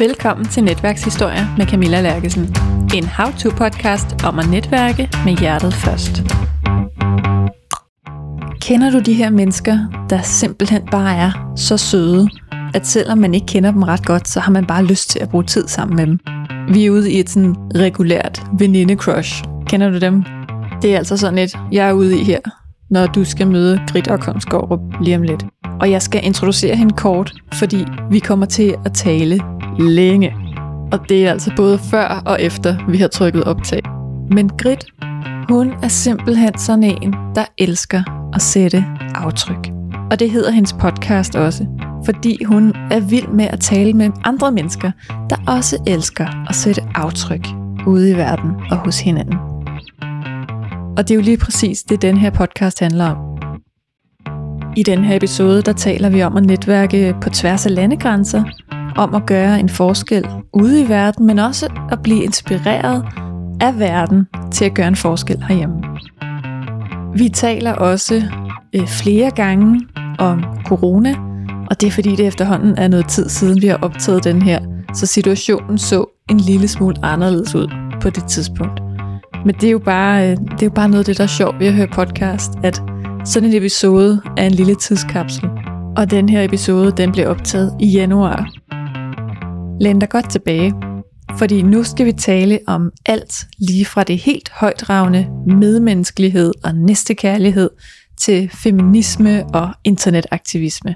Velkommen til Netværkshistorier med Camilla Lærkesen. En how-to-podcast om at netværke med hjertet først. Kender du de her mennesker, der simpelthen bare er så søde, at selvom man ikke kender dem ret godt, så har man bare lyst til at bruge tid sammen med dem? Vi er ude i et sådan regulært veninde-crush. Kender du dem? Det er altså sådan et, jeg er ude i her, når du skal møde Grit og Kongsgaard lige om lidt. Og jeg skal introducere hende kort, fordi vi kommer til at tale længe. Og det er altså både før og efter, vi har trykket optag. Men Grit, hun er simpelthen sådan en, der elsker at sætte aftryk. Og det hedder hendes podcast også, fordi hun er vild med at tale med andre mennesker, der også elsker at sætte aftryk ude i verden og hos hinanden. Og det er jo lige præcis det, den her podcast handler om. I den her episode, der taler vi om at netværke på tværs af landegrænser, om at gøre en forskel ude i verden, men også at blive inspireret af verden til at gøre en forskel herhjemme. Vi taler også øh, flere gange om corona, og det er fordi det efterhånden er noget tid siden, vi har optaget den her, så situationen så en lille smule anderledes ud på det tidspunkt. Men det er jo bare, øh, det er jo bare noget af det, der er sjovt ved at høre podcast, at sådan en episode er en lille tidskapsel. Og den her episode, den blev optaget i januar. Læn dig godt tilbage, fordi nu skal vi tale om alt lige fra det helt højdragende medmenneskelighed og næstekærlighed til feminisme og internetaktivisme.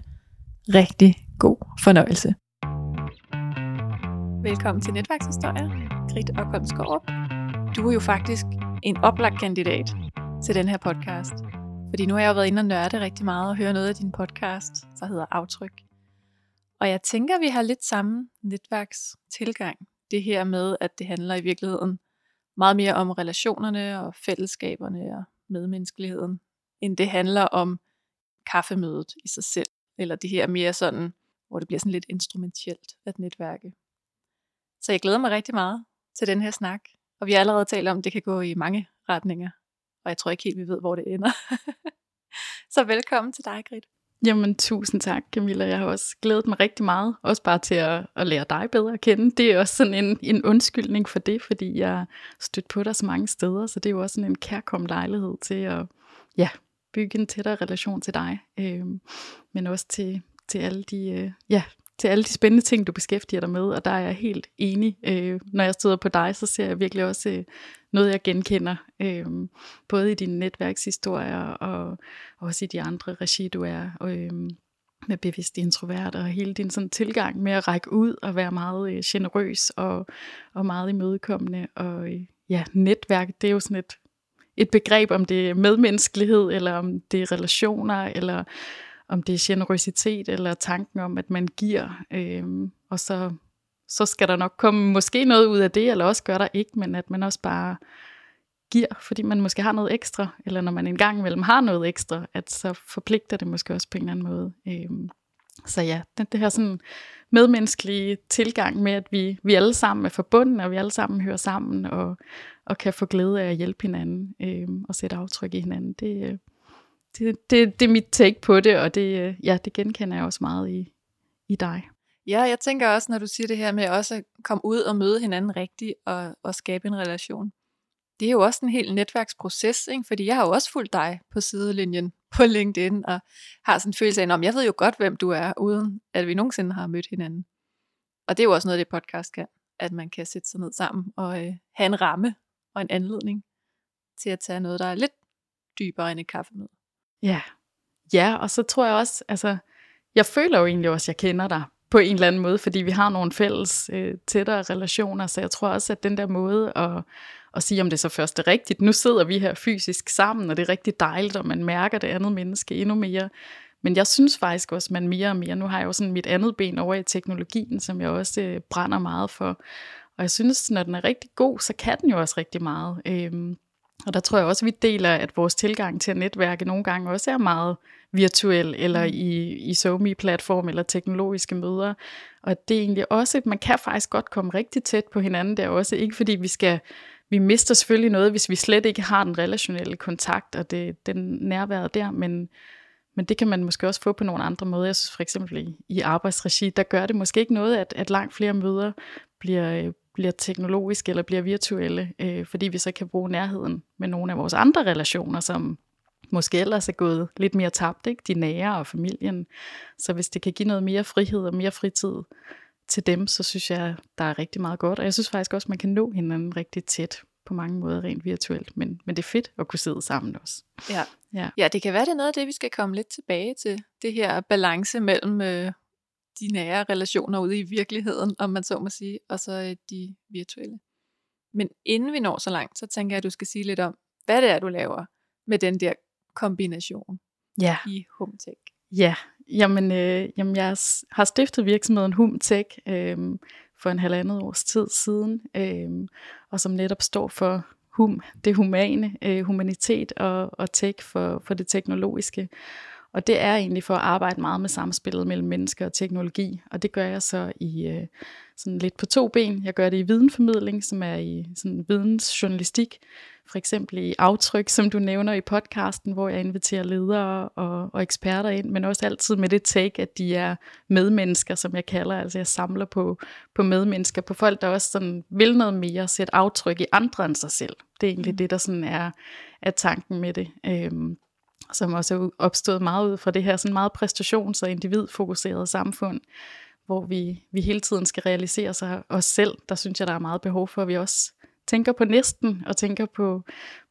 Rigtig god fornøjelse. Velkommen til Netværkshistorier, Grit og Komskov. Du er jo faktisk en oplagt kandidat til den her podcast. Fordi nu har jeg jo været inde og nørde rigtig meget og høre noget af din podcast, der hedder Aftryk. Og jeg tænker, vi har lidt samme netværkstilgang. Det her med, at det handler i virkeligheden meget mere om relationerne og fællesskaberne og medmenneskeligheden, end det handler om kaffemødet i sig selv. Eller det her mere sådan, hvor det bliver sådan lidt instrumentelt at netværke. Så jeg glæder mig rigtig meget til den her snak. Og vi har allerede talt om, at det kan gå i mange retninger. Og jeg tror ikke helt, vi ved, hvor det ender. så velkommen til dig, Grit. Jamen, tusind tak, Camilla. Jeg har også glædet mig rigtig meget. Også bare til at, at lære dig bedre at kende. Det er også sådan en, en undskyldning for det, fordi jeg stødt på dig så mange steder. Så det er jo også sådan en kærkom lejlighed til at ja, bygge en tættere relation til dig. Øh, men også til, til alle de, øh, ja, til alle de spændende ting, du beskæftiger dig med, og der er jeg helt enig. Øh, når jeg støder på dig, så ser jeg virkelig også øh, noget, jeg genkender, øh, både i dine netværkshistorier og også i de andre regi, du er øh, med bevidst introvert, og hele din sådan tilgang med at række ud og være meget øh, generøs og, og meget imødekommende. Og øh, ja, netværk, det er jo sådan et, et begreb, om det er medmenneskelighed, eller om det er relationer, eller om det er generøsitet eller tanken om, at man giver, øh, og så, så skal der nok komme måske noget ud af det, eller også gør der ikke, men at man også bare giver, fordi man måske har noget ekstra, eller når man engang imellem har noget ekstra, at så forpligter det måske også på en eller anden måde. Øh, så ja, det, det her sådan medmenneskelige tilgang med, at vi, vi alle sammen er forbundet, og vi alle sammen hører sammen, og, og kan få glæde af at hjælpe hinanden, øh, og sætte aftryk i hinanden, det, øh, det, det, det er mit take på det, og det, øh, ja, det genkender jeg også meget i, i dig. Ja, jeg tænker også, når du siger det her med også at komme ud og møde hinanden rigtigt og, og skabe en relation. Det er jo også en helt netværksproces, ikke? fordi jeg har jo også fulgt dig på sidelinjen på LinkedIn, og har sådan en følelse af, at jeg ved jo godt, hvem du er, uden at vi nogensinde har mødt hinanden. Og det er jo også noget, det podcast kan, at man kan sætte sig ned sammen og øh, have en ramme og en anledning til at tage noget, der er lidt dybere end et kaffemøde. Ja, ja, og så tror jeg også, altså, jeg føler jo egentlig også, at jeg kender dig på en eller anden måde, fordi vi har nogle fælles øh, tættere relationer, så jeg tror også, at den der måde at, at sige, om det så først er rigtigt, nu sidder vi her fysisk sammen, og det er rigtig dejligt, og man mærker det andet menneske endnu mere, men jeg synes faktisk også, at man mere og mere, nu har jeg jo sådan mit andet ben over i teknologien, som jeg også øh, brænder meget for, og jeg synes, når den er rigtig god, så kan den jo også rigtig meget. Øhm, og der tror jeg også, at vi deler, at vores tilgang til at netværke nogle gange også er meget virtuel, eller mm. i, i SoMe-platform, eller teknologiske møder. Og det er egentlig også, at man kan faktisk godt komme rigtig tæt på hinanden der også. Ikke fordi vi skal, vi mister selvfølgelig noget, hvis vi slet ikke har den relationelle kontakt, og det, den nærværet der, men, men det kan man måske også få på nogle andre måder. Jeg synes for eksempel i, i arbejdsregi, der gør det måske ikke noget, at, at langt flere møder bliver, bliver teknologiske eller bliver virtuelle, øh, fordi vi så kan bruge nærheden med nogle af vores andre relationer, som måske ellers er gået lidt mere tabt, ikke? de nære og familien. Så hvis det kan give noget mere frihed og mere fritid til dem, så synes jeg, der er rigtig meget godt. Og jeg synes faktisk også, man kan nå hinanden rigtig tæt på mange måder rent virtuelt, men, men det er fedt at kunne sidde sammen også. Ja. Ja. ja, det kan være, det er noget af det, vi skal komme lidt tilbage til. Det her balance mellem øh, de nære relationer ude i virkeligheden, om man så må sige, og så øh, de virtuelle. Men inden vi når så langt, så tænker jeg, at du skal sige lidt om, hvad det er, du laver med den der kombination ja. i HomeTech. Ja, jamen, øh, jamen jeg har stiftet virksomheden HomeTech øh, for en halvandet års tid siden, øh, og som netop står for hum, det humane, øh, humanitet og, og tech for, for det teknologiske. Og det er egentlig for at arbejde meget med samspillet mellem mennesker og teknologi, og det gør jeg så i øh, sådan lidt på to ben. Jeg gør det i videnformidling, som er i sådan vidensjournalistik, for eksempel i aftryk, som du nævner i podcasten, hvor jeg inviterer ledere og, og eksperter ind, men også altid med det take, at de er medmennesker, som jeg kalder. Altså jeg samler på, på medmennesker, på folk, der også sådan vil noget mere, sætte aftryk i andre end sig selv. Det er egentlig mm. det, der sådan er, er tanken med det. Øhm, som også er opstået meget ud fra det her sådan meget præstations- og individfokuserede samfund, hvor vi, vi hele tiden skal realisere sig os selv. Der synes jeg, der er meget behov for, at vi også tænker på næsten, og tænker på,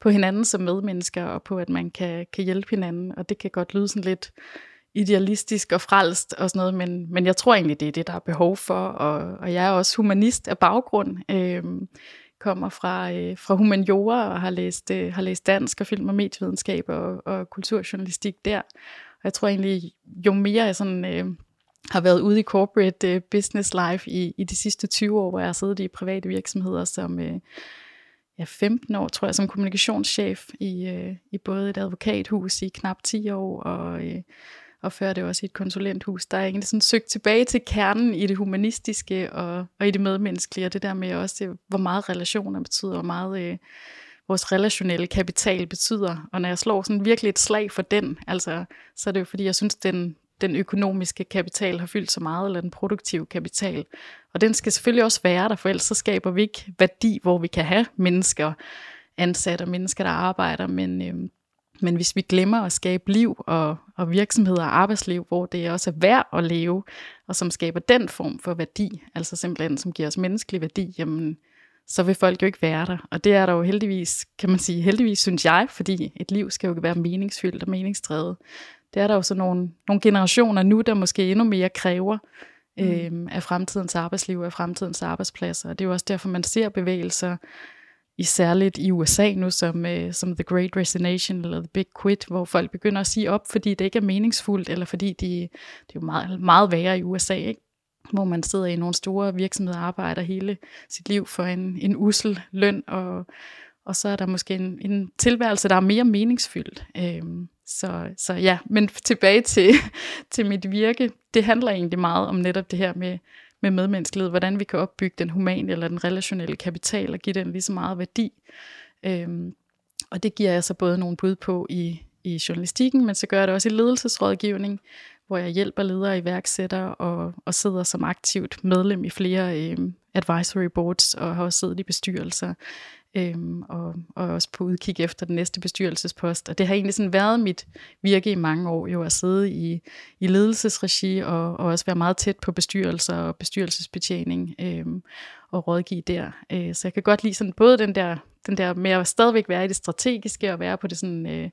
på hinanden som medmennesker, og på, at man kan, kan hjælpe hinanden. Og det kan godt lyde sådan lidt idealistisk og frelst og sådan noget, men, men jeg tror egentlig, det er det, der er behov for, og, og jeg er også humanist af baggrund, øh, kommer fra, øh, fra humaniora og har læst, øh, har læst dansk og film- og medievidenskab og, og kulturjournalistik der. Og jeg tror egentlig, jo mere jeg sådan, øh, har været ude i corporate øh, business life i, i de sidste 20 år, hvor jeg har siddet i private virksomheder som øh, ja, 15 år, tror jeg, som kommunikationschef i, øh, i både et advokathus i knap 10 år, og, Øh, og før det også i et konsulenthus. Der er egentlig sådan søgt tilbage til kernen i det humanistiske og, og i det medmenneskelige, og det der med også, det, hvor meget relationer betyder, hvor meget... øh, vores relationelle kapital betyder. Og når jeg slår sådan virkelig et slag for den, altså, så er det jo fordi, jeg synes, den, den økonomiske kapital har fyldt så meget, eller den produktive kapital. Og den skal selvfølgelig også være der, for ellers så skaber vi ikke værdi, hvor vi kan have mennesker ansat og mennesker, der arbejder, men, øh, men hvis vi glemmer at skabe liv og, og virksomheder og arbejdsliv, hvor det også er værd at leve, og som skaber den form for værdi, altså simpelthen som giver os menneskelig værdi, jamen, så vil folk jo ikke være der. Og det er der jo heldigvis, kan man sige, heldigvis synes jeg, fordi et liv skal jo være meningsfyldt og meningsdrevet det er der jo så nogle, nogle generationer nu, der måske endnu mere kræver øhm, af fremtidens arbejdsliv og af fremtidens arbejdspladser. Og det er jo også derfor, man ser bevægelser, i særligt i USA nu, som, øh, som The Great Resignation eller The Big Quit, hvor folk begynder at sige op, fordi det ikke er meningsfuldt, eller fordi de, det er jo meget, meget værre i USA, ikke? hvor man sidder i nogle store virksomheder og arbejder hele sit liv for en, en usel løn, og, og så er der måske en, en tilværelse, der er mere meningsfyldt. Øhm, så, så ja, men tilbage til, til mit virke, det handler egentlig meget om netop det her med, med medmenneskelighed, hvordan vi kan opbygge den humane eller den relationelle kapital og give den lige så meget værdi. Øhm, og det giver jeg så både nogle bud på i, i journalistikken, men så gør jeg det også i ledelsesrådgivning, hvor jeg hjælper ledere iværksættere og, og sidder som aktivt medlem i flere øhm, advisory boards og har også siddet i bestyrelser øhm, og, og også på udkig efter den næste bestyrelsespost. Og det har egentlig sådan været mit virke i mange år, jo at sidde i, i ledelsesregi og, og også være meget tæt på bestyrelser og bestyrelsesbetjening øhm, og rådgive der. Øh, så jeg kan godt lide sådan både den der, den der med at stadigvæk være i det strategiske og være på det sådan... Øh,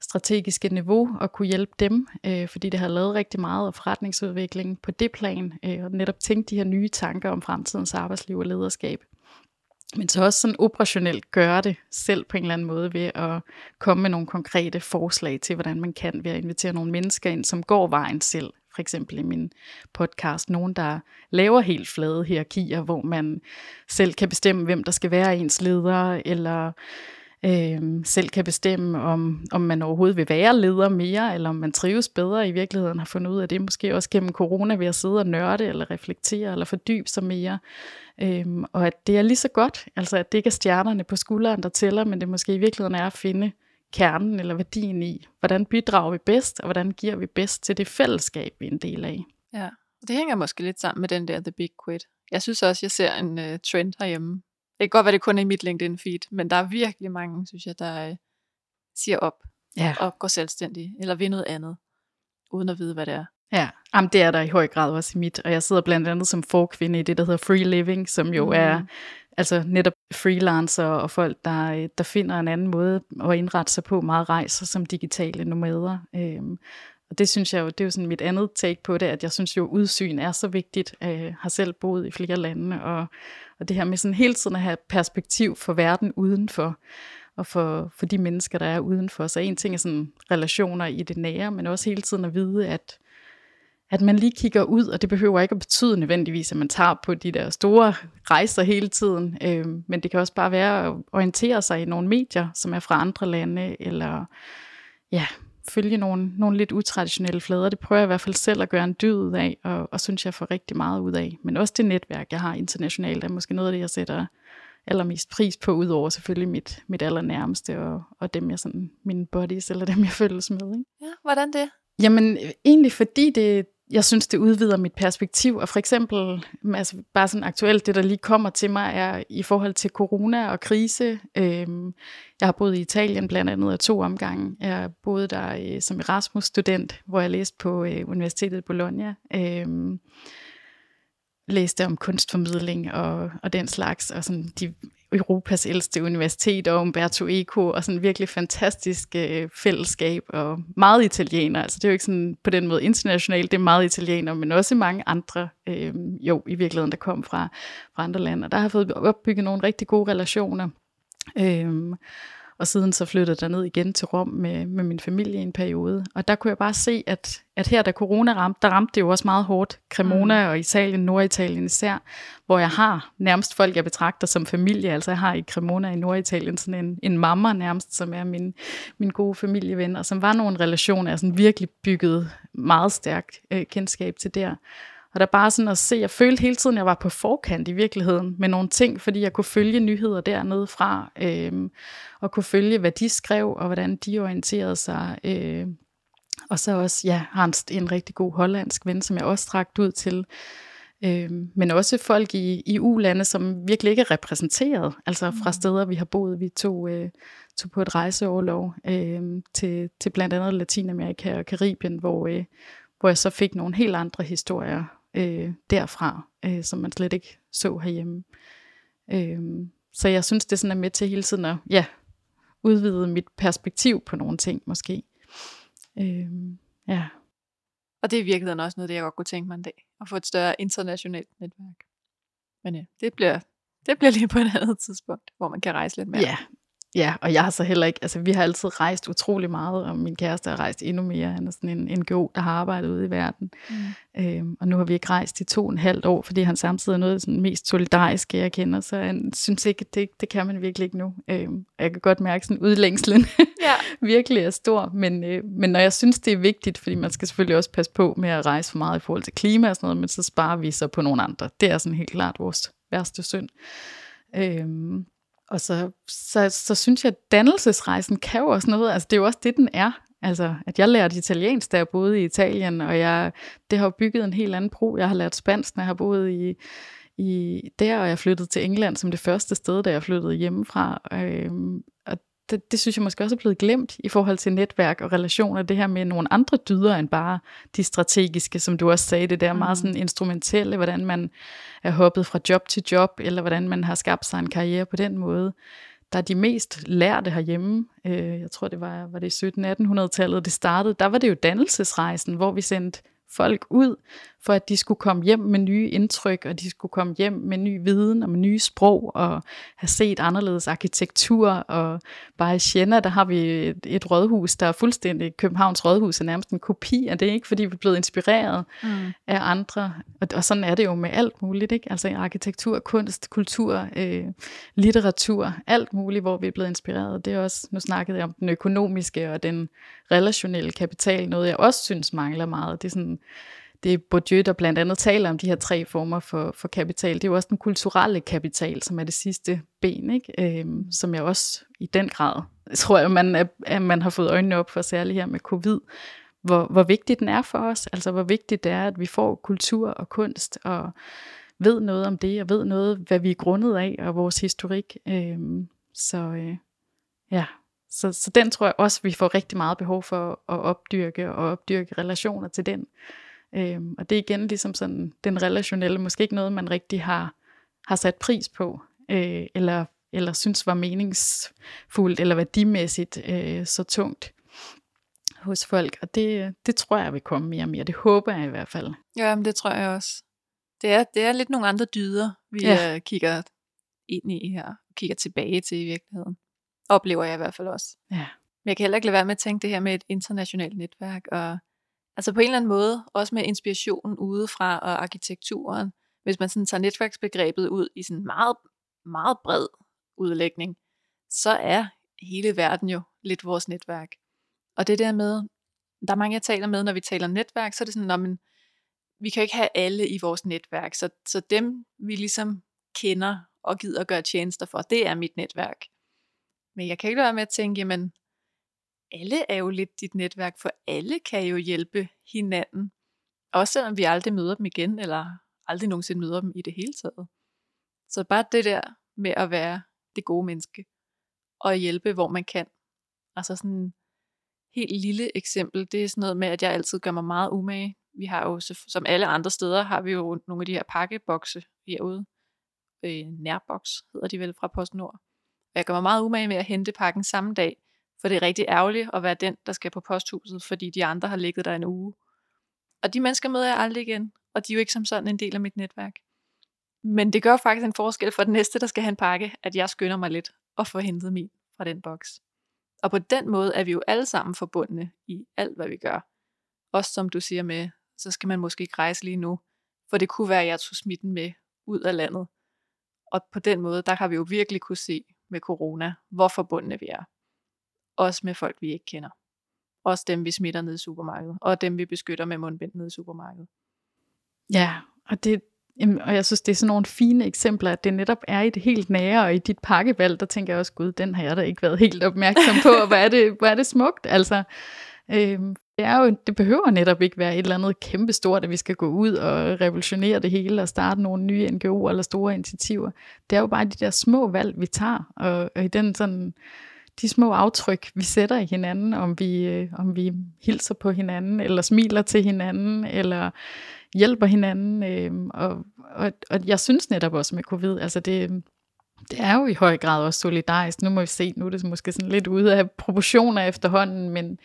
strategiske niveau og kunne hjælpe dem, øh, fordi det har lavet rigtig meget af forretningsudvikling på det plan, øh, og netop tænke de her nye tanker om fremtidens arbejdsliv og lederskab men så også sådan operationelt gøre det selv på en eller anden måde ved at komme med nogle konkrete forslag til, hvordan man kan ved at invitere nogle mennesker ind, som går vejen selv. For eksempel i min podcast, nogen der laver helt flade hierarkier, hvor man selv kan bestemme, hvem der skal være ens leder, eller øh, selv kan bestemme, om, om man overhovedet vil være leder mere, eller om man trives bedre i virkeligheden, har fundet ud af det, måske også gennem corona ved at sidde og nørde, eller reflektere, eller fordybe sig mere. Øhm, og at det er lige så godt, altså at det ikke er stjernerne på skulderen, der tæller, men det måske i virkeligheden er at finde kernen eller værdien i, hvordan bidrager vi bedst, og hvordan giver vi bedst til det fællesskab, vi er en del af. Ja, det hænger måske lidt sammen med den der The Big Quit. Jeg synes også, jeg ser en uh, trend herhjemme. Det kan godt være, det kun er i mit LinkedIn feed, men der er virkelig mange, synes jeg, der uh, siger op Ja. og går selvstændig, eller vil noget andet, uden at vide, hvad det er. Ja, Jamen, det er der i høj grad også i mit, og jeg sidder blandt andet som forkvinde i det, der hedder Free Living, som jo mm. er altså netop freelancer og folk, der, der finder en anden måde at indrette sig på, meget rejser som digitale nomader. Øhm, og det synes jeg jo, det er jo sådan mit andet take på det, at jeg synes jo, udsyn er så vigtigt. Jeg har selv boet i flere lande, og, og det her med sådan hele tiden at have perspektiv for verden udenfor, og for, for de mennesker, der er udenfor. Så en ting er sådan relationer i det nære, men også hele tiden at vide, at at man lige kigger ud, og det behøver ikke at betyde nødvendigvis, at man tager på de der store rejser hele tiden, øh, men det kan også bare være at orientere sig i nogle medier, som er fra andre lande, eller ja, følge nogle, nogle lidt utraditionelle flader. Det prøver jeg i hvert fald selv at gøre en dyd ud af, og, og synes jeg får rigtig meget ud af. Men også det netværk, jeg har internationalt, er måske noget af det, jeg sætter allermest pris på, udover selvfølgelig mit, mit allernærmeste, og, og dem jeg sådan, mine buddies, eller dem jeg følges med. Ikke? Ja, hvordan det? Jamen, egentlig fordi det, jeg synes, det udvider mit perspektiv, og for eksempel, altså bare sådan aktuelt, det der lige kommer til mig, er i forhold til corona og krise. Øhm, jeg har boet i Italien blandt andet af to omgange. Jeg boede der øh, som Erasmus-student, hvor jeg læste på øh, Universitetet i Bologna. Øhm, læste om kunstformidling og, og den slags, og sådan de Europas ældste universitet og Umberto Eco, og sådan virkelig fantastisk øh, fællesskab, og meget italiener. Altså det er jo ikke sådan på den måde internationalt, det er meget italiener, men også mange andre, øh, jo i virkeligheden, der kom fra, fra andre lande. Og der har fået opbygget nogle rigtig gode relationer. Øh, og siden så flyttede jeg ned igen til Rom med, med min familie i en periode. Og der kunne jeg bare se, at, at her da corona ramte, der ramte det jo også meget hårdt. Cremona mm. og Italien, Norditalien især, hvor jeg har nærmest folk, jeg betragter som familie. Altså jeg har i Cremona i Norditalien sådan en, en mamma nærmest, som er min, min gode familieven, og som var nogle relationer, jeg sådan virkelig bygget meget stærkt øh, kendskab til der. Og der bare sådan at se, jeg følte hele tiden, at jeg var på forkant i virkeligheden med nogle ting, fordi jeg kunne følge nyheder dernede fra, øh, og kunne følge, hvad de skrev, og hvordan de orienterede sig. Øh, og så også, ja, har en, en rigtig god hollandsk ven, som jeg også strakt ud til. Øh, men også folk i, i U-lande, som virkelig ikke er repræsenteret, altså fra mm. steder, vi har boet. Vi tog, øh, tog på et rejseoverlov øh, til, til blandt andet Latinamerika og Karibien, hvor, øh, hvor jeg så fik nogle helt andre historier øh, derfra, øh, som man slet ikke så herhjemme. Øh, så jeg synes, det sådan er med til hele tiden at ja, udvide mit perspektiv på nogle ting, måske. Øh, ja. Og det er i virkeligheden også noget, det jeg godt kunne tænke mig en dag, at få et større internationalt netværk. Men ja, det bliver, det bliver lige på et andet tidspunkt, hvor man kan rejse lidt mere. Ja, Ja, og jeg har så heller ikke, altså vi har altid rejst utrolig meget, og min kæreste har rejst endnu mere. Han er sådan en NGO, der har arbejdet ude i verden. Mm. Øhm, og nu har vi ikke rejst i to og en halvt år, fordi han samtidig er noget af den mest solidariske, jeg kender. Så han synes ikke, det, det kan man virkelig ikke nu. Øhm, jeg kan godt mærke, sådan udlængslen ja. virkelig er stor. Men, øh, men når jeg synes, det er vigtigt, fordi man skal selvfølgelig også passe på med at rejse for meget i forhold til klima og sådan noget, men så sparer vi så på nogle andre. Det er sådan helt klart vores værste synd. Øhm, og så, så, så synes jeg, at dannelsesrejsen kan jo også noget. Altså, det er jo også det, den er. Altså, at jeg lærte italiensk, da jeg boede i Italien, og jeg, det har jo bygget en helt anden bro. Jeg har lært spansk, når jeg har boet i, i der, og jeg flyttede til England som det første sted, da jeg flyttede hjemmefra. Øhm, og det, det synes jeg måske også er blevet glemt i forhold til netværk og relationer, det her med nogle andre dyder end bare de strategiske, som du også sagde, det der mm. meget sådan instrumentelle, hvordan man er hoppet fra job til job, eller hvordan man har skabt sig en karriere på den måde. Der er de mest lærte herhjemme, øh, jeg tror det var, var det 17-1800-tallet, det startede, der var det jo dannelsesrejsen, hvor vi sendte folk ud, for at de skulle komme hjem med nye indtryk, og de skulle komme hjem med ny viden og med nye sprog, og have set anderledes arkitektur. Og bare i Siena, der har vi et, et rådhus, der er fuldstændig, Københavns rådhus er nærmest en kopi af det, ikke? fordi vi er blevet inspireret mm. af andre. Og, og sådan er det jo med alt muligt, ikke? altså arkitektur, kunst, kultur, øh, litteratur, alt muligt, hvor vi er blevet inspireret. Det er også, nu snakkede jeg om den økonomiske og den relationelle kapital, noget jeg også synes mangler meget. Det er sådan det er Bourdieu, der blandt andet taler om de her tre former for, for kapital. Det er jo også den kulturelle kapital, som er det sidste ben, ikke? Øhm, som jeg også i den grad tror, jeg, man, er, at man har fået øjnene op for, særligt her med covid, hvor, hvor vigtig den er for os. Altså hvor vigtigt det er, at vi får kultur og kunst og ved noget om det, og ved noget, hvad vi er grundet af, og vores historik. Øhm, så øh, ja, så, så den tror jeg også, vi får rigtig meget behov for at opdyrke, og opdyrke relationer til den. Øhm, og det er igen ligesom sådan den relationelle, måske ikke noget, man rigtig har, har sat pris på, øh, eller, eller synes var meningsfuldt, eller værdimæssigt øh, så tungt hos folk. Og det, det tror jeg vil komme mere og mere. Det håber jeg i hvert fald. Ja, men det tror jeg også. Det er, det er lidt nogle andre dyder, vi ja. Øh, kigger ind i her, kigger tilbage til i virkeligheden. Oplever jeg i hvert fald også. Ja. Men jeg kan heller ikke lade være med at tænke det her med et internationalt netværk, og altså på en eller anden måde, også med inspirationen udefra og arkitekturen, hvis man sådan tager netværksbegrebet ud i sådan meget, meget bred udlægning, så er hele verden jo lidt vores netværk. Og det der med, der er mange, jeg taler med, når vi taler netværk, så er det sådan, at man, vi kan ikke have alle i vores netværk, så, så dem, vi ligesom kender og gider gøre tjenester for, det er mit netværk. Men jeg kan ikke være med at tænke, jamen, alle er jo lidt dit netværk, for alle kan jo hjælpe hinanden. Også selvom vi aldrig møder dem igen, eller aldrig nogensinde møder dem i det hele taget. Så bare det der med at være det gode menneske, og hjælpe, hvor man kan. Altså sådan et helt lille eksempel, det er sådan noget med, at jeg altid gør mig meget umage. Vi har jo, som alle andre steder, har vi jo nogle af de her pakkebokse herude. Øh, nærboks hedder de vel fra PostNord. Jeg gør mig meget umage med at hente pakken samme dag, for det er rigtig ærgerligt at være den, der skal på posthuset, fordi de andre har ligget der en uge. Og de mennesker møder jeg aldrig igen, og de er jo ikke som sådan en del af mit netværk. Men det gør faktisk en forskel for den næste, der skal have en pakke, at jeg skynder mig lidt og får hentet min fra den boks. Og på den måde er vi jo alle sammen forbundne i alt, hvad vi gør. Også som du siger med, så skal man måske ikke rejse lige nu, for det kunne være, at jeg tog smitten med ud af landet. Og på den måde, der har vi jo virkelig kunne se med corona, hvor forbundne vi er. Også med folk, vi ikke kender. Også dem, vi smitter ned i supermarkedet, og dem, vi beskytter med mundbind ned i supermarkedet. Ja, og det, Jamen, og jeg synes, det er sådan nogle fine eksempler, at det netop er i det helt nære, og i dit pakkevalg, der tænker jeg også, gud, den har jeg da ikke været helt opmærksom på, og hvor er det, hvor er det smukt, altså. Øhm, det, er jo, det behøver netop ikke være et eller andet kæmpestort, at vi skal gå ud og revolutionere det hele og starte nogle nye NGO'er eller store initiativer. Det er jo bare de der små valg, vi tager, og, og i den sådan, de små aftryk, vi sætter i hinanden, om vi, øh, om vi hilser på hinanden, eller smiler til hinanden, eller hjælper hinanden. Øh, og, og, og jeg synes netop også med covid, altså det, det er jo i høj grad også solidarisk. Nu må vi se, nu er det måske sådan lidt ude af proportioner efterhånden, men,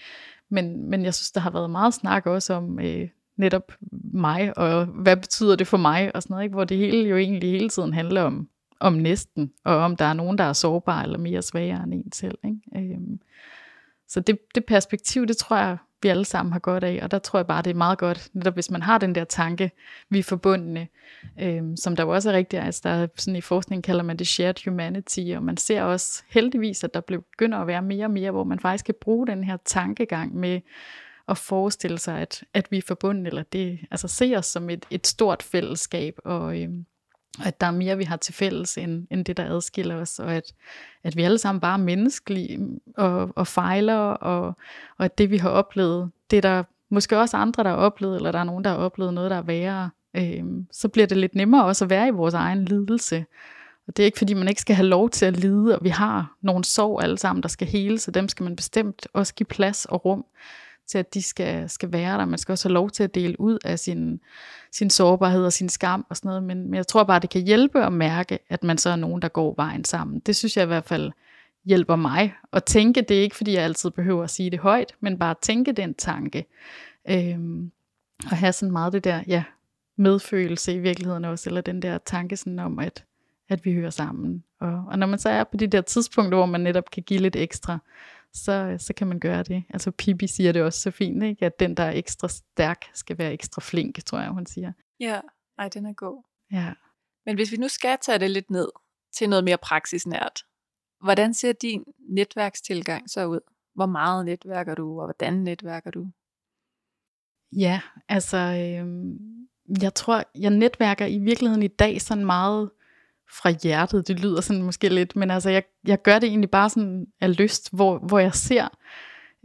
men, men jeg synes, der har været meget snak også om øh, netop mig, og hvad betyder det for mig, og sådan noget, ikke? hvor det hele jo egentlig hele tiden handler om, om næsten, og om der er nogen, der er sårbare eller mere svagere end en selv. Ikke? Øhm, så det, det perspektiv, det tror jeg vi alle sammen har godt af, og der tror jeg bare, det er meget godt, netop hvis man har den der tanke, vi er forbundne, øhm, som der jo også er rigtigt, altså der er sådan i forskning kalder man det shared humanity, og man ser også heldigvis, at der begynder at være mere og mere, hvor man faktisk kan bruge den her tankegang med at forestille sig, at, at vi er forbundet, eller det, altså se os som et, et stort fællesskab, og, øhm, at der er mere, vi har til fælles, end, end det, der adskiller os, og at, at vi alle sammen bare er menneskelige og, og fejler, og, og at det, vi har oplevet, det er der måske også andre, der har oplevet, eller der er nogen, der har oplevet noget, der er værre, øh, så bliver det lidt nemmere også at være i vores egen lidelse. Og det er ikke, fordi man ikke skal have lov til at lide, og vi har nogle sorg alle sammen, der skal hele, så dem skal man bestemt også give plads og rum til, at de skal, skal være der. Man skal også have lov til at dele ud af sin, sin sårbarhed og sin skam og sådan noget. Men, men jeg tror bare, det kan hjælpe at mærke, at man så er nogen, der går vejen sammen. Det synes jeg i hvert fald hjælper mig at tænke. Det er ikke, fordi jeg altid behøver at sige det højt, men bare tænke den tanke. Øhm, og have sådan meget det der, ja, medfølelse i virkeligheden også, eller den der tanke sådan om, at, at vi hører sammen. Og, og når man så er på de der tidspunkter, hvor man netop kan give lidt ekstra, så, så kan man gøre det. Altså Pippi siger det også så fint, ikke? at den, der er ekstra stærk, skal være ekstra flink, tror jeg, hun siger. Ja, ej, den er god. Ja. Men hvis vi nu skal tage det lidt ned til noget mere praksisnært, hvordan ser din netværkstilgang så ud? Hvor meget netværker du, og hvordan netværker du? Ja, altså, øh, jeg tror, jeg netværker i virkeligheden i dag sådan meget fra hjertet. Det lyder sådan måske lidt, men altså, jeg, jeg gør det egentlig bare sådan af lyst, hvor, hvor jeg ser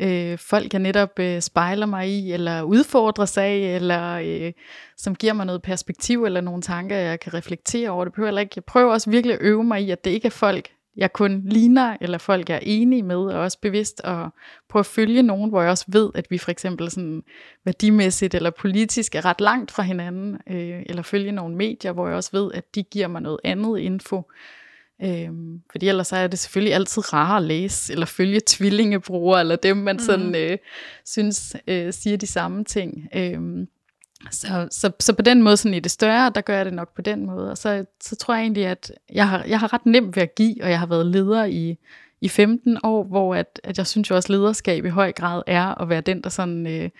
øh, folk, jeg netop øh, spejler mig i, eller udfordrer af, eller øh, som giver mig noget perspektiv, eller nogle tanker, jeg kan reflektere over. Det behøver ikke. Jeg prøver også virkelig at øve mig i, at det ikke er folk, jeg kun ligner, eller folk, jeg er enige med, og også bevidst at prøve at følge nogen, hvor jeg også ved, at vi for eksempel sådan værdimæssigt eller politisk er ret langt fra hinanden, øh, eller følge nogle medier, hvor jeg også ved, at de giver mig noget andet info. Øh, fordi ellers er det selvfølgelig altid rarere at læse, eller følge tvillingebrugere, eller dem, man sådan mm. øh, synes øh, siger de samme ting. Øh, så, så, så på den måde, sådan i det større, der gør jeg det nok på den måde. Og så, så tror jeg egentlig, at jeg har, jeg har ret nemt ved at give, og jeg har været leder i, i 15 år, hvor at, at jeg synes jo også, lederskab i høj grad er at være den, der sådan... Øh,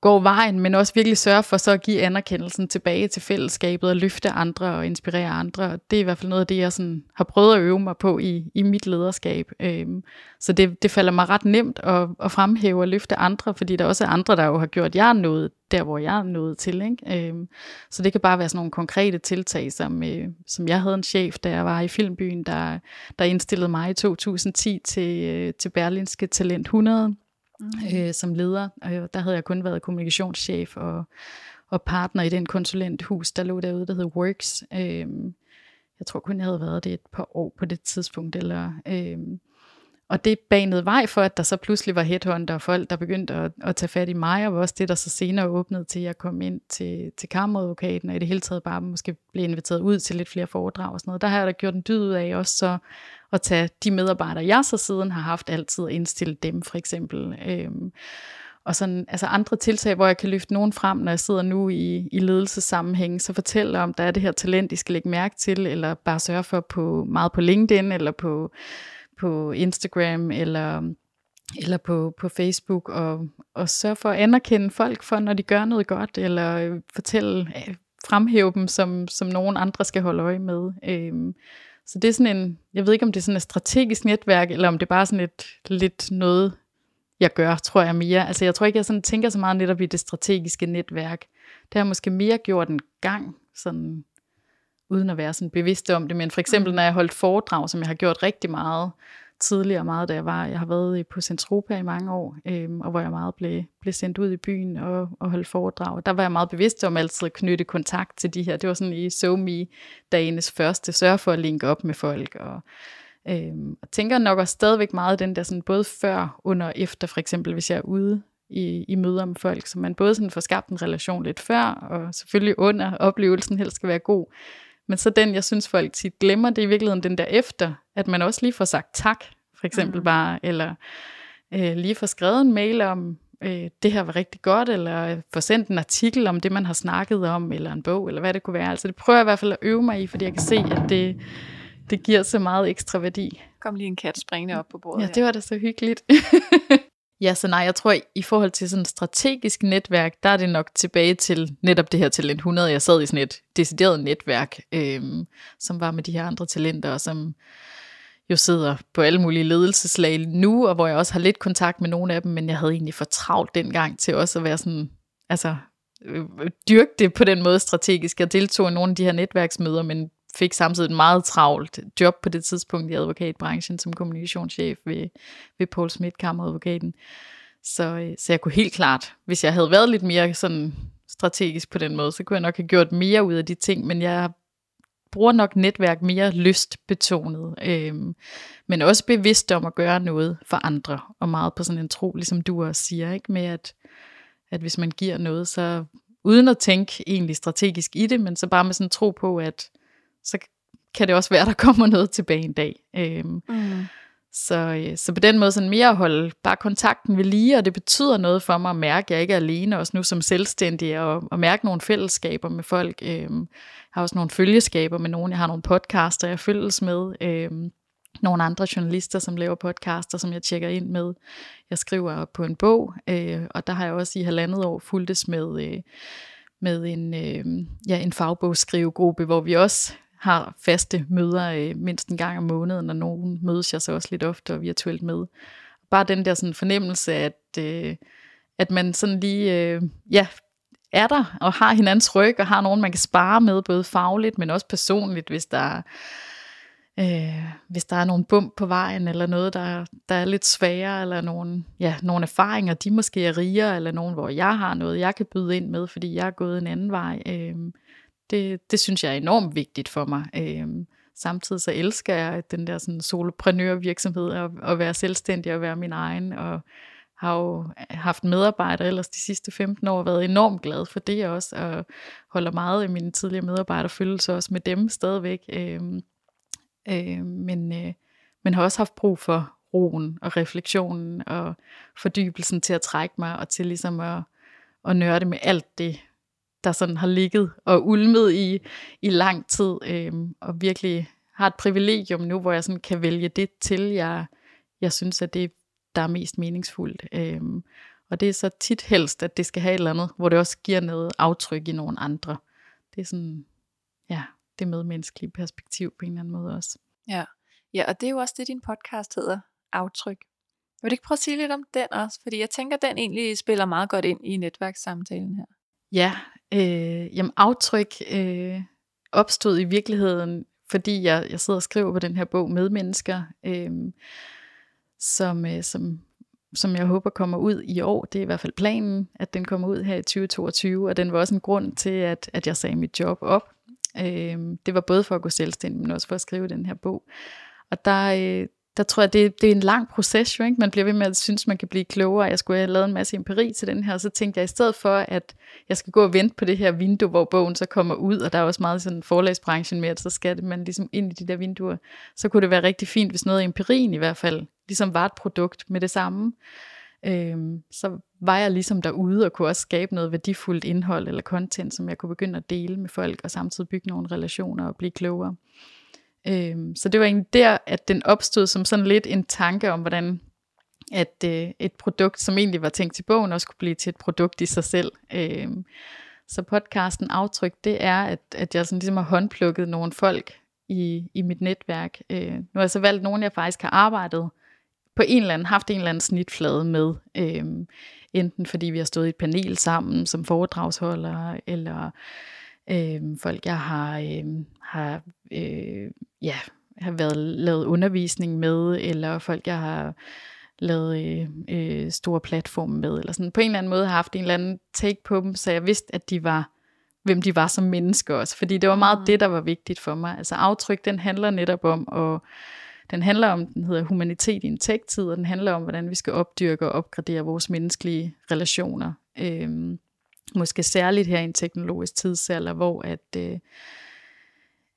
går vejen, men også virkelig sørge for så at give anerkendelsen tilbage til fællesskabet og løfte andre og inspirere andre. Det er i hvert fald noget af det, jeg sådan har prøvet at øve mig på i, i mit lederskab. Øhm, så det, det falder mig ret nemt at, at fremhæve og løfte andre, fordi der også er andre, der jo har gjort jeg noget der, hvor jeg er nået til. Ikke? Øhm, så det kan bare være sådan nogle konkrete tiltag, som, øh, som jeg havde en chef, da jeg var i Filmbyen, der, der indstillede mig i 2010 til, øh, til Berlinske Talent 100 mm. øh, som leder. Og der havde jeg kun været kommunikationschef og, og partner i den konsulenthus, der lå derude, der hed Works. Øh, jeg tror kun, jeg havde været det et par år på det tidspunkt. Eller, øh, og det banede vej for, at der så pludselig var headhunter og folk, der begyndte at, at tage fat i mig, og var også det, der så senere åbnede til, at jeg kom ind til, til kammeradvokaten, og i det hele taget bare måske blev inviteret ud til lidt flere foredrag og sådan noget. Der har jeg da gjort en dyd ud af også så at tage de medarbejdere, jeg så siden har haft altid at indstille dem for eksempel. Øhm, og sådan, altså andre tiltag, hvor jeg kan løfte nogen frem, når jeg sidder nu i, i ledelsessammenhæng, så fortælle om, der er det her talent, I skal lægge mærke til, eller bare sørge for på meget på LinkedIn, eller på, på Instagram, eller eller på, på Facebook, og, og sørge for at anerkende folk for, når de gør noget godt, eller øh, fortælle, øh, fremhæve dem, som, som nogen andre skal holde øje med. Øhm, så det er sådan en, jeg ved ikke om det er sådan et strategisk netværk, eller om det er bare sådan et lidt noget, jeg gør, tror jeg mere. Altså jeg tror ikke, jeg sådan tænker så meget netop i det strategiske netværk. Det har jeg måske mere gjort en gang, sådan uden at være sådan bevidst om det. Men for eksempel, mm. når jeg holdt foredrag, som jeg har gjort rigtig meget, tidligere meget, da jeg var. Jeg har været på Centropa i mange år, øhm, og hvor jeg meget blev, blev sendt ud i byen og, og holdt foredrag. Der var jeg meget bevidst om altid at knytte kontakt til de her. Det var sådan i SoMe dagenes første. Sørge for at linke op med folk. Og, øhm, og tænker nok også stadigvæk meget den der sådan både før, under og efter, for eksempel hvis jeg er ude i, i møder med folk, så man både sådan får skabt en relation lidt før, og selvfølgelig under oplevelsen helst skal være god, men så den, jeg synes, folk tit glemmer, det er i virkeligheden den der efter, at man også lige får sagt tak, for eksempel mm. bare, eller øh, lige får skrevet en mail om, øh, det her var rigtig godt, eller få sendt en artikel om det, man har snakket om, eller en bog, eller hvad det kunne være. Altså det prøver jeg i hvert fald at øve mig i, fordi jeg kan se, at det, det giver så meget ekstra værdi. Kom lige en kat springende op på bordet. Ja, det var da så hyggeligt. Ja, så nej, jeg tror i forhold til sådan et strategisk netværk, der er det nok tilbage til netop det her talent 100. Jeg sad i sådan et decideret netværk, øhm, som var med de her andre talenter, og som jo sidder på alle mulige ledelseslag nu, og hvor jeg også har lidt kontakt med nogle af dem, men jeg havde egentlig for travlt dengang til også at være sådan, altså øh, øh dyrke det på den måde strategisk. Jeg deltog i nogle af de her netværksmøder, men fik samtidig et meget travlt job på det tidspunkt i advokatbranchen som kommunikationschef ved, ved Paul Schmidt, kammeradvokaten. Så, øh, så jeg kunne helt klart, hvis jeg havde været lidt mere sådan strategisk på den måde, så kunne jeg nok have gjort mere ud af de ting, men jeg bruger nok netværk mere lystbetonet, øhm, men også bevidst om at gøre noget for andre, og meget på sådan en tro, ligesom du også siger, ikke? med at, at hvis man giver noget, så uden at tænke egentlig strategisk i det, men så bare med sådan en tro på, at så kan det også være, der kommer noget tilbage en dag. Øhm, mm. så, øh, så på den måde sådan mere at holde bare kontakten ved lige, og det betyder noget for mig at mærke, at jeg ikke er alene, også nu som selvstændig, og, og mærke nogle fællesskaber med folk. Øhm, jeg har også nogle følgeskaber med nogen, jeg har nogle podcaster, jeg følges med. Øhm, nogle andre journalister, som laver podcaster, som jeg tjekker ind med. Jeg skriver på en bog, øh, og der har jeg også i halvandet år fuldtes med, øh, med en, øh, ja, en fagbogsskrivegruppe, hvor vi også har faste møder øh, mindst en gang om måneden, og nogen mødes jeg så også lidt ofte og virtuelt med. Bare den der sådan fornemmelse, at, øh, at man sådan lige, øh, ja, er der og har hinandens ryg, og har nogen, man kan spare med, både fagligt, men også personligt, hvis der øh, hvis der er nogle bump på vejen, eller noget, der, der er lidt sværere, eller nogle, ja, nogle erfaringer, de måske er rigere, eller nogen, hvor jeg har noget, jeg kan byde ind med, fordi jeg er gået en anden vej. Øh, det, det synes jeg er enormt vigtigt for mig. Øh, samtidig så elsker jeg den der sådan soloprenørvirksomhed, og at være selvstændig og være min egen, og har jo haft medarbejdere ellers de sidste 15 år, og været enormt glad for det også, og holder meget af mine tidligere medarbejdere, medarbejderfølelse også med dem stadigvæk. Øh, øh, men, øh, men har også haft brug for roen og refleksionen og fordybelsen til at trække mig, og til ligesom at, at nørde med alt det, der sådan har ligget og ulmet i, i lang tid, øh, og virkelig har et privilegium nu, hvor jeg sådan kan vælge det til, jeg, jeg synes, at det der er mest meningsfuldt. Øh, og det er så tit helst, at det skal have et eller andet, hvor det også giver noget aftryk i nogle andre. Det er sådan, ja, det medmenneskelige perspektiv på en eller anden måde også. Ja. ja, og det er jo også det, din podcast hedder, Aftryk. Vil du ikke prøve at sige lidt om den også? Fordi jeg tænker, den egentlig spiller meget godt ind i netværkssamtalen her. Ja, øh, jamen aftryk øh, opstod i virkeligheden, fordi jeg, jeg sidder og skriver på den her bog med mennesker, øh, som, øh, som, som jeg håber kommer ud i år. Det er i hvert fald planen, at den kommer ud her i 2022, og den var også en grund til, at, at jeg sagde mit job op. Øh, det var både for at gå selvstændig, men også for at skrive den her bog. Og der, øh, der tror jeg, det, det er en lang proces jo, ikke? Man bliver ved med at synes, man kan blive klogere. Jeg skulle have lavet en masse empiri til den her, og så tænkte jeg, i stedet for, at jeg skal gå og vente på det her vindue, hvor bogen så kommer ud, og der er også meget sådan forlagsbranchen med, at så skal man ligesom ind i de der vinduer, så kunne det være rigtig fint, hvis noget af empirien i hvert fald ligesom var et produkt med det samme. Øhm, så var jeg ligesom derude og kunne også skabe noget værdifuldt indhold eller content, som jeg kunne begynde at dele med folk, og samtidig bygge nogle relationer og blive klogere. Øhm, så det var egentlig der, at den opstod som sådan lidt en tanke om, hvordan at øh, et produkt, som egentlig var tænkt til bogen, også kunne blive til et produkt i sig selv. Øhm, så podcasten Aftryk, det er, at, at jeg sådan ligesom har håndplukket nogle folk i, i mit netværk. Øh, nu har jeg så valgt nogle, jeg faktisk har arbejdet på en eller anden, haft en eller anden snitflade med. Øh, enten fordi vi har stået i et panel sammen som foredragsholder, eller øh, folk, jeg har, øh, har, øh, ja, har været lavet undervisning med, eller folk, jeg har lavet øh, øh, store platforme med, eller sådan på en eller anden måde har haft en eller anden take på dem, så jeg vidste, at de var, hvem de var som mennesker også, fordi det var meget mm. det, der var vigtigt for mig. Altså aftryk, den handler netop om at den handler om, den hedder Humanitet i en tech-tid, og den handler om, hvordan vi skal opdyrke og opgradere vores menneskelige relationer. Øhm, måske særligt her i en teknologisk tidsalder, hvor at, øh,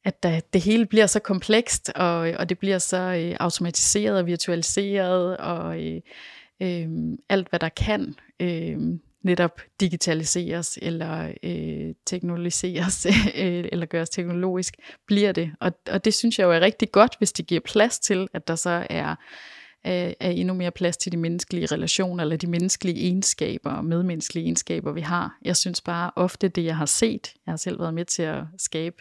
at der, det hele bliver så komplekst, og, og det bliver så øh, automatiseret og virtualiseret, og øh, øh, alt hvad der kan. Øh, netop digitaliseres eller øh, teknologiseres øh, eller gøres teknologisk, bliver det. Og, og det synes jeg jo er rigtig godt, hvis det giver plads til, at der så er er, er endnu mere plads til de menneskelige relationer, eller de menneskelige egenskaber og medmenneskelige egenskaber, vi har. Jeg synes bare ofte det, jeg har set, jeg har selv været med til at skabe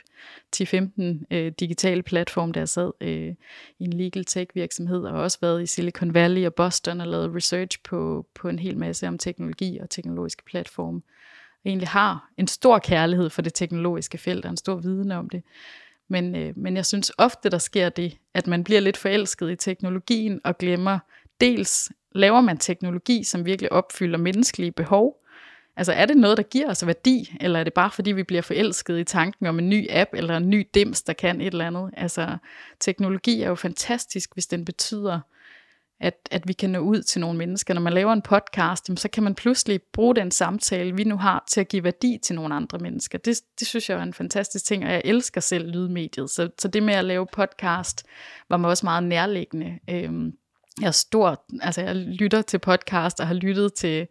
10-15 øh, digitale platforme, der jeg sad øh, i en legal tech virksomhed, og også været i Silicon Valley og Boston og lavet research på, på en hel masse om teknologi og teknologiske platforme. Jeg egentlig har en stor kærlighed for det teknologiske felt og en stor viden om det. Men, øh, men jeg synes ofte, der sker det, at man bliver lidt forelsket i teknologien og glemmer, dels laver man teknologi, som virkelig opfylder menneskelige behov. Altså er det noget, der giver os værdi, eller er det bare fordi, vi bliver forelsket i tanken om en ny app eller en ny dims, der kan et eller andet? Altså teknologi er jo fantastisk, hvis den betyder, at, at vi kan nå ud til nogle mennesker. Når man laver en podcast, så kan man pludselig bruge den samtale, vi nu har, til at give værdi til nogle andre mennesker. Det, det synes jeg er en fantastisk ting, og jeg elsker selv lydmediet. Så, så det med at lave podcast var mig også meget nærliggende. Øhm, jeg er stor, altså jeg lytter til podcast og har lyttet til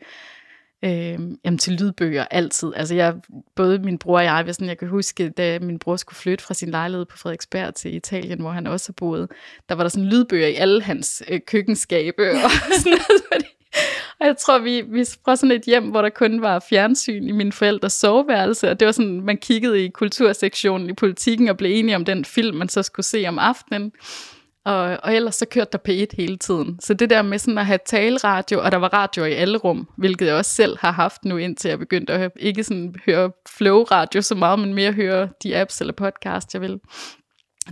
øh, jamen til lydbøger altid. Altså jeg, både min bror og jeg, jeg, sådan, jeg kan huske, da min bror skulle flytte fra sin lejlighed på Frederiksberg til Italien, hvor han også boede, der var der sådan lydbøger i alle hans øh, køkkenskabe og sådan noget. Og jeg tror, vi, vi fra sådan et hjem, hvor der kun var fjernsyn i min forældres soveværelse, og det var sådan, man kiggede i kultursektionen i politikken og blev enige om den film, man så skulle se om aftenen. Og, og ellers så kørte der P1 hele tiden. Så det der med sådan at have taleradio, og der var radio i alle rum, hvilket jeg også selv har haft nu, indtil jeg begyndte at høre, ikke sådan høre flow-radio så meget, men mere høre de apps eller podcast, jeg vil.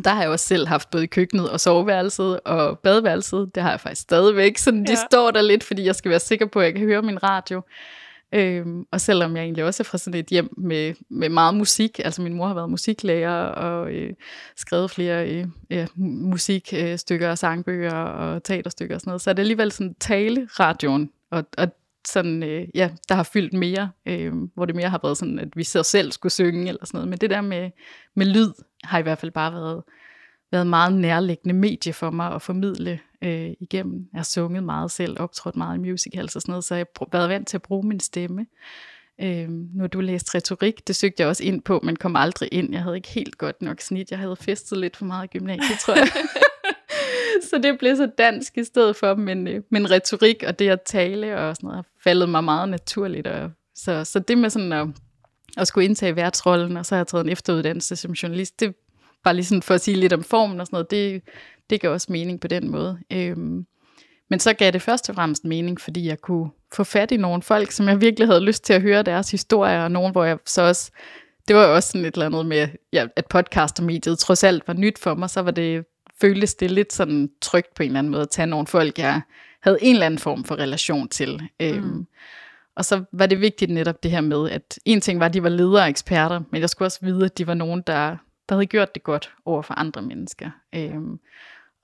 Der har jeg også selv haft både køkkenet og soveværelset og badeværelset. Det har jeg faktisk stadigvæk. Så de ja. står der lidt, fordi jeg skal være sikker på, at jeg kan høre min radio. Øhm, og selvom jeg egentlig også er fra sådan et hjem med, med meget musik, altså min mor har været musiklærer og øh, skrevet flere øh, ja, musikstykker og sangbøger og teaterstykker og sådan noget, så er det alligevel sådan tale-radioen, og, og sådan, øh, ja, der har fyldt mere, øh, hvor det mere har været sådan, at vi så selv skulle synge eller sådan noget. Men det der med, med lyd har i hvert fald bare været, været meget nærliggende medie for mig at formidle øh, igennem. Jeg har sunget meget selv, optrådt meget i musicals og sådan noget, så jeg har været vant til at bruge min stemme. Øh, nu har du læst retorik, det søgte jeg også ind på, men kom aldrig ind. Jeg havde ikke helt godt nok snit. Jeg havde festet lidt for meget i gymnasiet, tror jeg. så det blev så dansk i stedet for, men, øh, men retorik og det at tale og sådan noget, har faldet mig meget naturligt. Og, så, så det med sådan at, at skulle indtage værtsrollen, og så har jeg taget en efteruddannelse som journalist, det bare lige sådan for at sige lidt om formen og sådan noget, det, det gav også mening på den måde. Øhm, men så gav det først og fremmest mening, fordi jeg kunne få fat i nogle folk, som jeg virkelig havde lyst til at høre deres historier, og nogen, hvor jeg så også, det var jo også sådan et eller andet med, ja, at podcast og mediet trods alt var nyt for mig, så var det, føltes det lidt sådan trygt på en eller anden måde at tage nogle folk, jeg havde en eller anden form for relation til. Øhm, mm. og så var det vigtigt netop det her med, at en ting var, at de var ledere og eksperter, men jeg skulle også vide, at de var nogen, der, der havde gjort det godt over for andre mennesker. Øhm,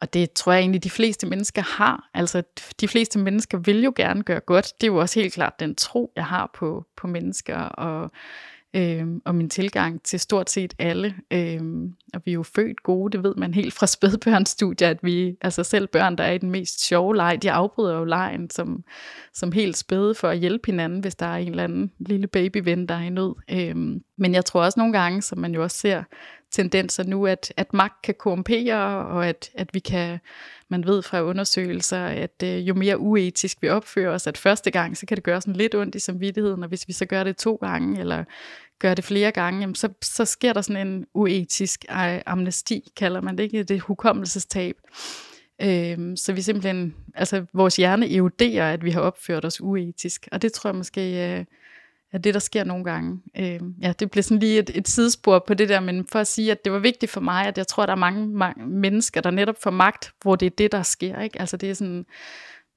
og det tror jeg egentlig, de fleste mennesker har. Altså, de fleste mennesker vil jo gerne gøre godt. Det er jo også helt klart den tro, jeg har på, på mennesker, og, øhm, og min tilgang til stort set alle. Øhm, og vi er jo født gode, det ved man helt fra spædbørnsstudier, at vi, altså selv børn, der er i den mest sjove leg, de afbryder jo lejen som, som helt spæde for at hjælpe hinanden, hvis der er en eller anden lille babyven, der er i nød. Øhm, men jeg tror også nogle gange, som man jo også ser tendenser nu, at, at magt kan korrumpere, og at, at vi kan, man ved fra undersøgelser, at øh, jo mere uetisk vi opfører os, at første gang, så kan det gøre sådan lidt ondt i samvittigheden, og hvis vi så gør det to gange, eller gør det flere gange, jamen så, så sker der sådan en uetisk amnesti, kalder man det ikke, det hukommelsestab. Øhm, så vi simpelthen, altså vores hjerne eroderer, at vi har opført os uetisk, og det tror jeg måske... Øh, ja, det, der sker nogle gange. Øh, ja, det blev sådan lige et, et sidespor på det der, men for at sige, at det var vigtigt for mig, at jeg tror, at der er mange, mange mennesker, der netop får magt, hvor det er det, der sker. Ikke? Altså det er sådan,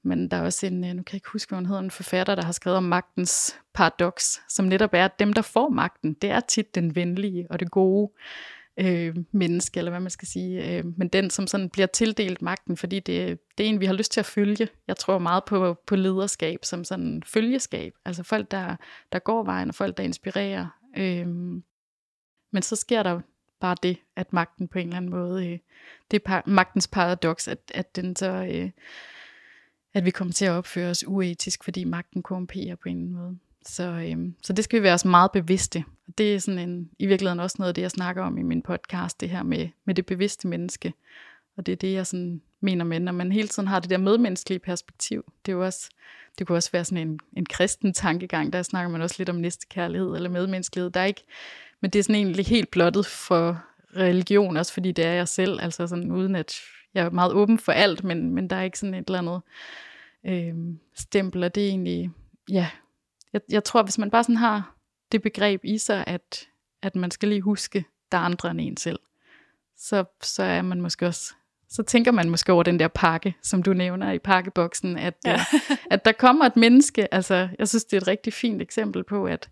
men der er også en, øh, nu kan jeg ikke huske, hvad hun hedder, en forfatter, der har skrevet om magtens paradoks, som netop er, at dem, der får magten, det er tit den venlige og det gode øh, menneske, eller hvad man skal sige, øh, men den, som sådan bliver tildelt magten, fordi det, det er en, vi har lyst til at følge. Jeg tror meget på, på lederskab som sådan følgeskab, altså folk, der, der går vejen, og folk, der inspirerer. Øh, men så sker der bare det, at magten på en eller anden måde, øh, det er par, magtens paradoks, at, at den så... Øh, at vi kommer til at opføre os uetisk, fordi magten korrumperer på en eller anden måde. Så, øhm, så det skal vi være os meget bevidste. Og det er sådan en, i virkeligheden også noget af det, jeg snakker om i min podcast, det her med, med det bevidste menneske. Og det er det, jeg sådan mener med, når man hele tiden har det der medmenneskelige perspektiv. Det, er jo også, det kunne også være sådan en, en kristen tankegang, der snakker man også lidt om næstekærlighed eller medmenneskelighed. Der er ikke, men det er sådan egentlig helt blottet for religion, også fordi det er jeg selv, altså sådan uden at jeg er meget åben for alt, men, men der er ikke sådan et eller andet øh, stempel, og det er egentlig, ja, jeg, jeg tror, hvis man bare sådan har det begreb i sig, at, at man skal lige huske, der er andre end en selv, så, så er man måske også så tænker man måske over den der pakke, som du nævner i pakkeboksen, at, ja. øh, at der kommer et menneske, altså jeg synes, det er et rigtig fint eksempel på, at,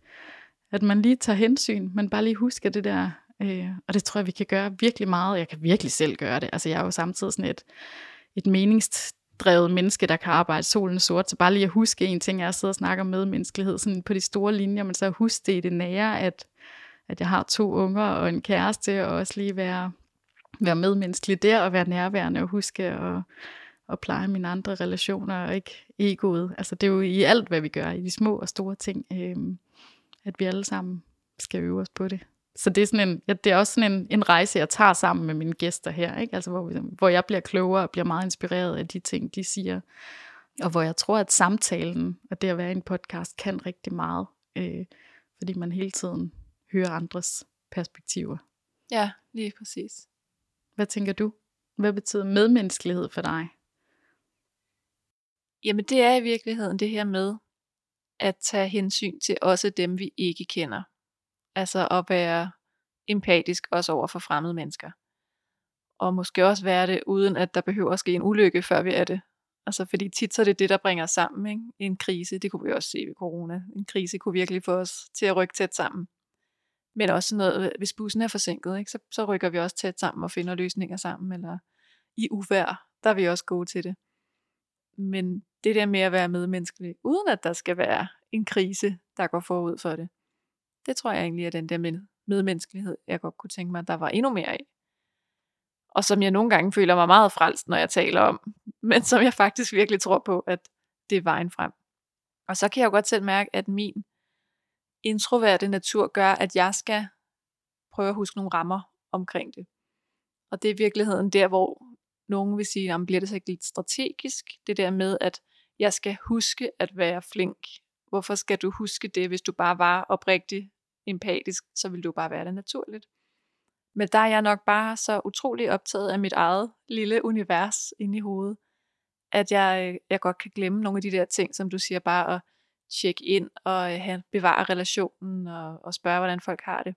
at man lige tager hensyn, man bare lige husker det der, øh, og det tror jeg, vi kan gøre virkelig meget, jeg kan virkelig selv gøre det, altså jeg er jo samtidig sådan et, et menings drevet menneske, der kan arbejde solen sort. Så bare lige at huske en ting, jeg sidder og snakker med menneskelighed sådan på de store linjer, men så huske det i det nære, at, at jeg har to unger og en kæreste, og også lige være, være medmenneskelig der, og være nærværende og huske at, at pleje mine andre relationer, og ikke egoet. Altså det er jo i alt, hvad vi gør, i de små og store ting, øh, at vi alle sammen skal øve os på det. Så det er, sådan en, ja, det er også sådan en, en rejse, jeg tager sammen med mine gæster her, ikke? Altså, hvor, hvor jeg bliver klogere og bliver meget inspireret af de ting, de siger. Og hvor jeg tror, at samtalen og det at være i en podcast kan rigtig meget, øh, fordi man hele tiden hører andres perspektiver. Ja, lige præcis. Hvad tænker du? Hvad betyder medmenneskelighed for dig? Jamen det er i virkeligheden det her med at tage hensyn til også dem, vi ikke kender. Altså at være empatisk også over for fremmede mennesker. Og måske også være det, uden at der behøver at ske en ulykke, før vi er det. Altså fordi tit så er det det, der bringer os sammen. Ikke? En krise, det kunne vi også se ved corona. En krise kunne virkelig få os til at rykke tæt sammen. Men også noget, hvis bussen er forsinket, ikke? Så, så rykker vi også tæt sammen og finder løsninger sammen. Eller i uvær, der er vi også gode til det. Men det der med at være medmenneskelig, uden at der skal være en krise, der går forud for det, det tror jeg egentlig er den der med medmenneskelighed, jeg godt kunne tænke mig, at der var endnu mere af. Og som jeg nogle gange føler mig meget frelst, når jeg taler om, men som jeg faktisk virkelig tror på, at det er vejen frem. Og så kan jeg jo godt selv mærke, at min introverte natur gør, at jeg skal prøve at huske nogle rammer omkring det. Og det er i virkeligheden der, hvor nogen vil sige, bliver det så ikke lidt strategisk? Det der med, at jeg skal huske at være flink. Hvorfor skal du huske det, hvis du bare var oprigtig empatisk, så vil du bare være det naturligt. Men der er jeg nok bare så utrolig optaget af mit eget lille univers inde i hovedet, at jeg, øh, jeg godt kan glemme nogle af de der ting, som du siger, bare at tjekke ind og øh, have, bevare relationen og, og spørge, hvordan folk har det.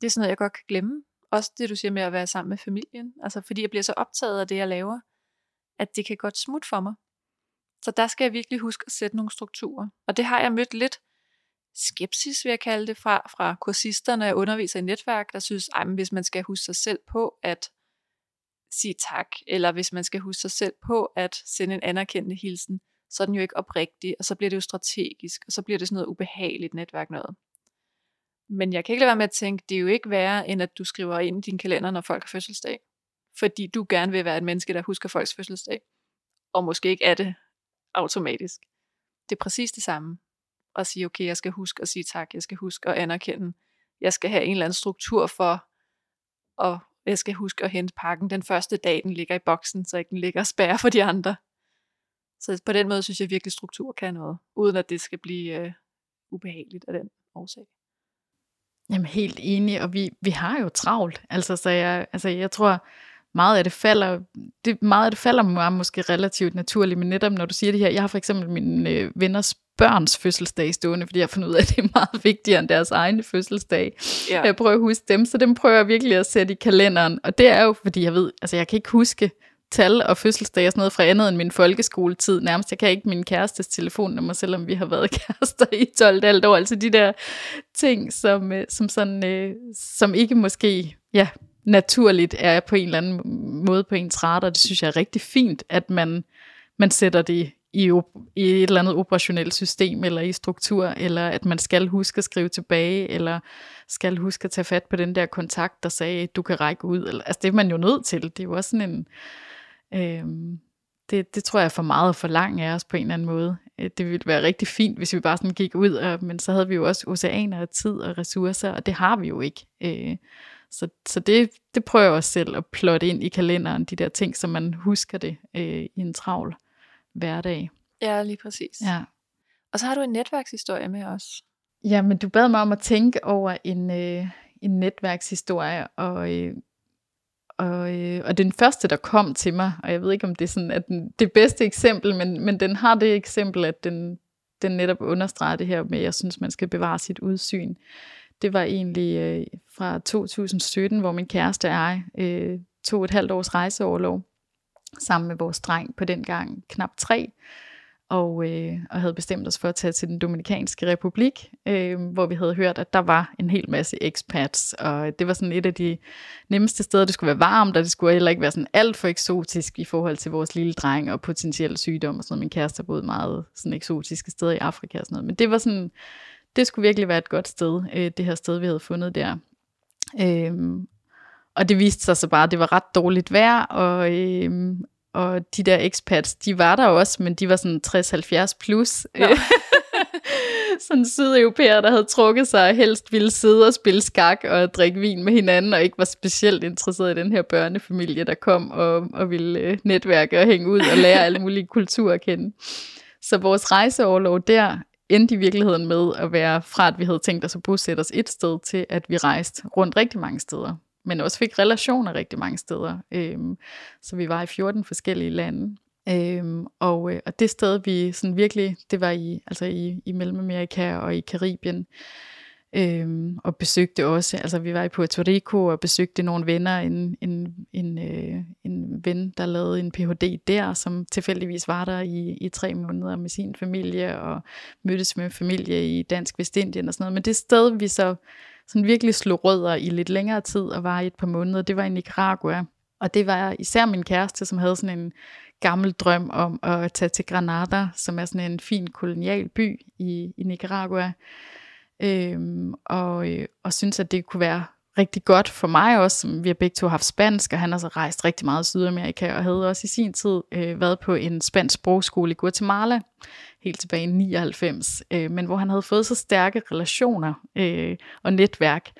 Det er sådan noget, jeg godt kan glemme. Også det, du siger med at være sammen med familien. Altså fordi jeg bliver så optaget af det, jeg laver, at det kan godt smutte for mig. Så der skal jeg virkelig huske at sætte nogle strukturer. Og det har jeg mødt lidt skepsis, vil jeg kalde det, fra, fra kursisterne og underviser i netværk, der synes, at hvis man skal huske sig selv på at sige tak, eller hvis man skal huske sig selv på at sende en anerkendende hilsen, så er den jo ikke oprigtig, og så bliver det jo strategisk, og så bliver det sådan noget ubehageligt netværk noget. Men jeg kan ikke lade være med at tænke, det er jo ikke værre, end at du skriver ind i din kalender, når folk har fødselsdag. Fordi du gerne vil være et menneske, der husker folks fødselsdag. Og måske ikke er det automatisk. Det er præcis det samme. At sige, okay, jeg skal huske at sige tak, jeg skal huske at anerkende, jeg skal have en eller anden struktur for, og jeg skal huske at hente pakken den første dag, den ligger i boksen, så ikke den ligger og spærrer for de andre. Så på den måde synes jeg virkelig, struktur kan noget, uden at det skal blive øh, ubehageligt af den årsag. Jamen helt enig, og vi, vi har jo travlt. Altså, så jeg, altså, jeg tror, meget af det falder, det, meget af det falder mig måske relativt naturligt, men netop når du siger det her, jeg har for eksempel mine øh, venners børns fødselsdag stående, fordi jeg har fundet ud af, at det er meget vigtigere end deres egne fødselsdag. Ja. Jeg prøver at huske dem, så dem prøver jeg virkelig at sætte i kalenderen, og det er jo, fordi jeg ved, altså jeg kan ikke huske tal og fødselsdag og sådan noget fra andet end min folkeskoletid. Nærmest, jeg kan ikke min kærestes telefonnummer, selvom vi har været kærester i 12 år. Altså de der ting, som, øh, som, sådan, øh, som ikke måske ja, naturligt er på en eller anden måde på ens radar. Det synes jeg er rigtig fint, at man, man sætter det i, i et eller andet operationelt system, eller i struktur, eller at man skal huske at skrive tilbage, eller skal huske at tage fat på den der kontakt, der sagde, du kan række ud. Eller, altså det er man jo nødt til. Det er jo også sådan en... Øh, det, det tror jeg er for meget for langt af os på en eller anden måde. Øh, det ville være rigtig fint, hvis vi bare sådan gik ud, og, men så havde vi jo også oceaner af tid og ressourcer, og det har vi jo ikke. Øh, så så det, det prøver jeg også selv at plotte ind i kalenderen, de der ting, så man husker det øh, i en travl hverdag. Ja, lige præcis. Ja. Og så har du en netværkshistorie med os. Ja, men du bad mig om at tænke over en, øh, en netværkshistorie, og, øh, og, øh, og den første, der kom til mig, og jeg ved ikke, om det er sådan, at den, det bedste eksempel, men, men den har det eksempel, at den, den netop understreger det her med, at jeg synes, man skal bevare sit udsyn. Det var egentlig øh, fra 2017, hvor min kæreste og jeg øh, tog et halvt års rejseoverlov sammen med vores dreng på den gang knap tre, og, øh, og havde bestemt os for at tage til den Dominikanske Republik, øh, hvor vi havde hørt, at der var en hel masse expats, og det var sådan et af de nemmeste steder, det skulle være varmt, og det skulle heller ikke være sådan alt for eksotisk i forhold til vores lille dreng og potentielle sygdom og sådan noget. Min kæreste har boet meget sådan eksotiske steder i Afrika og sådan noget, men det var sådan, det skulle virkelig være et godt sted, øh, det her sted, vi havde fundet der. Øh, og det viste sig så bare, at det var ret dårligt vejr, og, øh, og de der expats, de var der også, men de var sådan 60-70 plus. Ja. sådan sydeuropæere, der havde trukket sig og helst ville sidde og spille skak og drikke vin med hinanden, og ikke var specielt interesseret i den her børnefamilie, der kom og, og ville øh, netværke og hænge ud og lære alle mulige kulturer at kende. Så vores rejseoverlov der endte i virkeligheden med at være fra, at vi havde tænkt os at bosætte os et sted, til at vi rejste rundt rigtig mange steder men også fik relationer rigtig mange steder. Øhm, så vi var i 14 forskellige lande. Øhm, og, øh, og det sted, vi sådan virkelig, det var i, altså i, i Mellemamerika og i Karibien, øhm, og besøgte også, altså vi var i Puerto Rico og besøgte nogle venner, en, en, en, øh, en ven, der lavede en Ph.D. der, som tilfældigvis var der i, i tre måneder med sin familie, og mødtes med familie i Dansk Vestindien og sådan noget. Men det sted, vi så sådan virkelig slog rødder i lidt længere tid og var i et par måneder, det var i Nicaragua. Og det var især min kæreste, som havde sådan en gammel drøm om at tage til Granada, som er sådan en fin kolonial by i, i Nicaragua. Øhm, og, øh, og synes, at det kunne være rigtig godt for mig også, som vi har begge to haft spansk, og han har så rejst rigtig meget i Sydamerika, og havde også i sin tid øh, været på en spansk sprogskole i Guatemala, helt tilbage i 99, øh, men hvor han havde fået så stærke relationer øh, og netværk,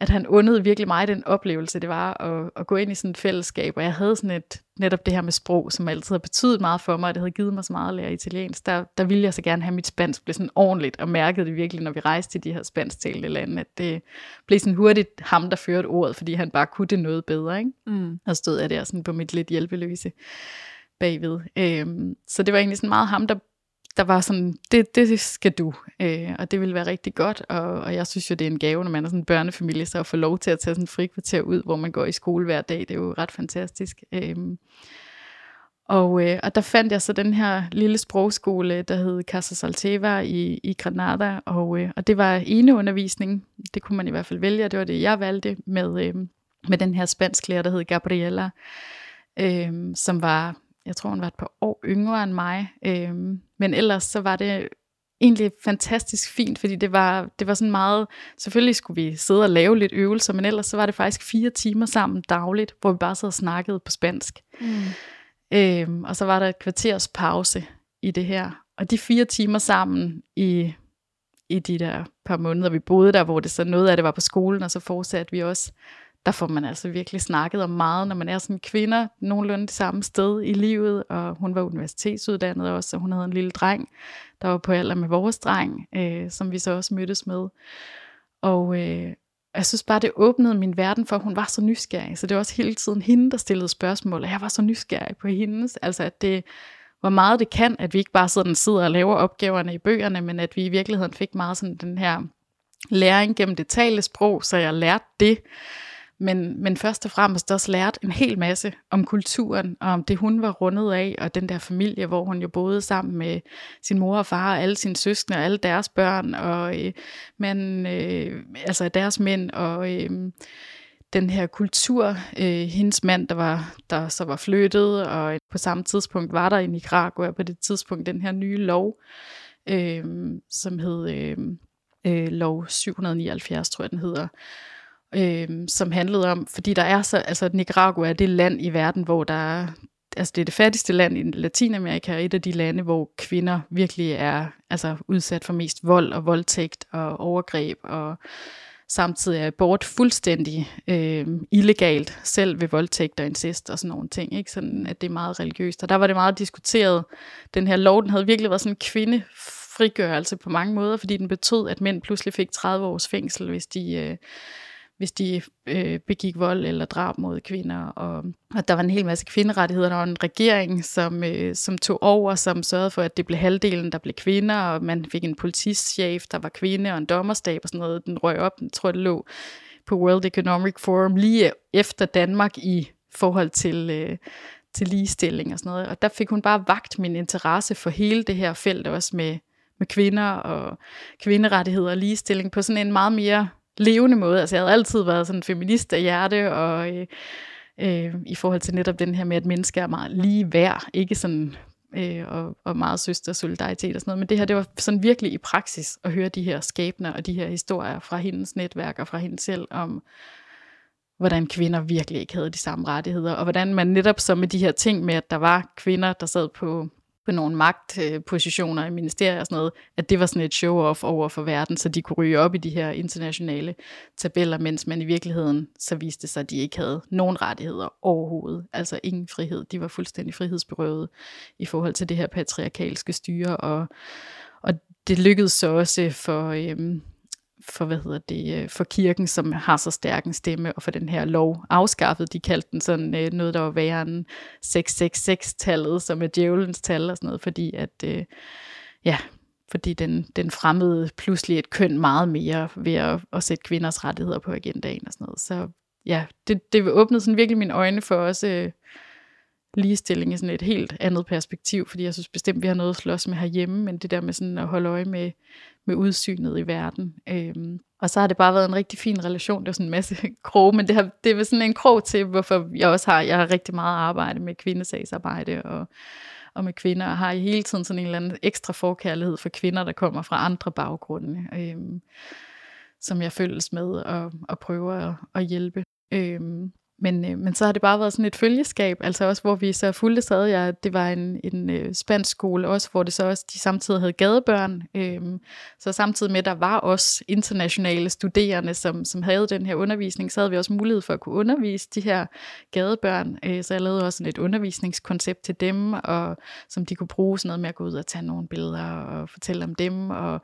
at han undede virkelig mig den oplevelse, det var at, at gå ind i sådan et fællesskab, og jeg havde sådan et, netop det her med sprog, som altid har betydet meget for mig, og det havde givet mig så meget at lære italiensk, der, der ville jeg så gerne have mit spansk blev sådan ordentligt, og mærkede det virkelig, når vi rejste til de her spansktalende lande, at det blev sådan hurtigt ham, der førte ordet, fordi han bare kunne det noget bedre, ikke? Mm. Og stod jeg der sådan på mit lidt hjælpeløse bagved. Øhm, så det var egentlig sådan meget ham, der der var sådan, det, det skal du, øh, og det vil være rigtig godt, og, og jeg synes jo, det er en gave, når man er sådan en børnefamilie, så at få lov til at tage sådan en frikvarter ud, hvor man går i skole hver dag, det er jo ret fantastisk. Øh, og, øh, og der fandt jeg så den her lille sprogskole, der hed Casa Salteva i, i Granada, og, øh, og det var ene undervisning, det kunne man i hvert fald vælge, og det var det, jeg valgte med, øh, med den her spansklærer, der hed Gabriela, øh, som var jeg tror hun var et par år yngre end mig, øhm, men ellers så var det egentlig fantastisk fint, fordi det var, det var sådan meget, selvfølgelig skulle vi sidde og lave lidt øvelser, men ellers så var det faktisk fire timer sammen dagligt, hvor vi bare sad og snakkede på spansk. Mm. Øhm, og så var der et kvarters pause i det her. Og de fire timer sammen i, i de der par måneder, vi boede der, hvor det så noget af det var på skolen, og så fortsatte vi også der får man altså virkelig snakket om meget, når man er som kvinder nogenlunde det samme sted i livet, og hun var universitetsuddannet også, og hun havde en lille dreng, der var på alder med vores dreng, øh, som vi så også mødtes med. Og øh, jeg synes bare, det åbnede min verden for, at hun var så nysgerrig, så det var også hele tiden hende, der stillede spørgsmål, og jeg var så nysgerrig på hendes, altså at det, hvor meget det kan, at vi ikke bare sådan sidder og laver opgaverne i bøgerne, men at vi i virkeligheden fik meget sådan den her læring gennem det talte sprog, så jeg lærte det, men, men først og fremmest også lært en hel masse om kulturen, og om det hun var rundet af, og den der familie, hvor hun jo boede sammen med sin mor og far, og alle sine søskende, og alle deres børn, og øh, men, øh, altså deres mænd, og øh, den her kultur, øh, hendes mand, der, var, der så var flyttet, og på samme tidspunkt var der i Nicaragua på det tidspunkt den her nye lov, øh, som hed øh, øh, lov 779, tror jeg den hedder, øh, som handlede om, fordi der er så, altså Nicaragua er det land i verden, hvor der er, altså det er det fattigste land i Latinamerika, og et af de lande, hvor kvinder virkelig er altså udsat for mest vold og voldtægt og overgreb, og samtidig er abort fuldstændig øh, illegalt, selv ved voldtægt og incest og sådan nogle ting, ikke? Sådan, at det er meget religiøst. Og der var det meget diskuteret. Den her lov, den havde virkelig været sådan en kvindefrigørelse på mange måder, fordi den betød, at mænd pludselig fik 30 års fængsel, hvis de... Øh, hvis de øh, begik vold eller drab mod kvinder. Og, og der var en hel masse kvinderettigheder. Der var en regering, som, øh, som tog over, som sørgede for, at det blev halvdelen, der blev kvinder, og man fik en politichef, der var kvinde, og en dommerstab og sådan noget. Den røg op, den tror det lå på World Economic Forum lige øh, efter Danmark i forhold til, øh, til ligestilling og sådan noget. Og der fik hun bare vagt min interesse for hele det her felt, også med, med kvinder og kvinderettigheder og ligestilling på sådan en meget mere levende måde. Altså jeg havde altid været sådan en feminist af hjerte, og øh, øh, i forhold til netop den her med, at mennesker er meget lige værd, ikke sådan øh, og, og meget søster solidaritet og sådan noget. Men det her, det var sådan virkelig i praksis at høre de her skæbner og de her historier fra hendes netværk og fra hende selv om, hvordan kvinder virkelig ikke havde de samme rettigheder, og hvordan man netop så med de her ting med, at der var kvinder, der sad på på nogle magtpositioner i ministerier og sådan noget, at det var sådan et show-off over for verden, så de kunne ryge op i de her internationale tabeller, mens man i virkeligheden så viste sig, at de ikke havde nogen rettigheder overhovedet, altså ingen frihed. De var fuldstændig frihedsberøvet i forhold til det her patriarkalske styre, og, og det lykkedes så også for, øhm, for, hvad hedder det, øh, for kirken, som har så stærk en stemme, og for den her lov afskaffet. De kaldte den sådan øh, noget, der var værre end 666-tallet, som er djævelens tal og sådan noget, fordi at, øh, ja, fordi den, den fremmede pludselig et køn meget mere ved at, at sætte kvinders rettigheder på agendaen og sådan noget. Så ja, det, det åbnede sådan virkelig mine øjne for også øh, ligestilling i sådan et helt andet perspektiv, fordi jeg synes bestemt, vi har noget at slås med herhjemme, men det der med sådan at holde øje med, med udsynet i verden. Øhm, og så har det bare været en rigtig fin relation. Det er sådan en masse krog, men det, har, det er sådan en krog til, hvorfor jeg også har, jeg har rigtig meget arbejde med kvindesagsarbejde og, og med kvinder, og har i hele tiden sådan en eller anden ekstra forkærlighed for kvinder, der kommer fra andre baggrunde, øhm, som jeg følges med og, og prøver at, at hjælpe. Øhm, men, øh, men så har det bare været sådan et følgeskab, altså også hvor vi så fulgte sad jeg, det var en, en øh, spansk skole også, hvor det så også, de samtidig havde gadebørn, øh, så samtidig med, der var også internationale studerende, som, som havde den her undervisning, så havde vi også mulighed for at kunne undervise de her gadebørn, øh, så jeg lavede også sådan et undervisningskoncept til dem, og som de kunne bruge sådan noget med at gå ud og tage nogle billeder og fortælle om dem, og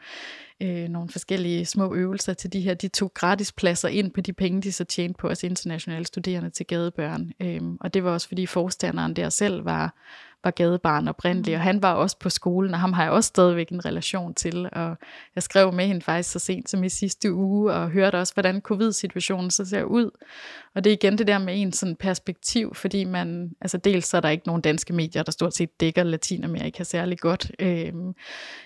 øh, nogle forskellige små øvelser til de her. De tog gratis pladser ind på de penge, de så tjente på os internationale studerende til gadebørn. Øh, og det var også fordi forstanderen der selv var, var gadebarn oprindeligt, og mm. han var også på skolen, og ham har jeg også stadigvæk en relation til. Og jeg skrev med hende faktisk så sent som i sidste uge, og hørte også, hvordan covid-situationen så ser ud. Og det er igen det der med en sådan perspektiv, fordi man, altså dels så er der ikke nogen danske medier, der stort set dækker Latinamerika særlig godt, øhm,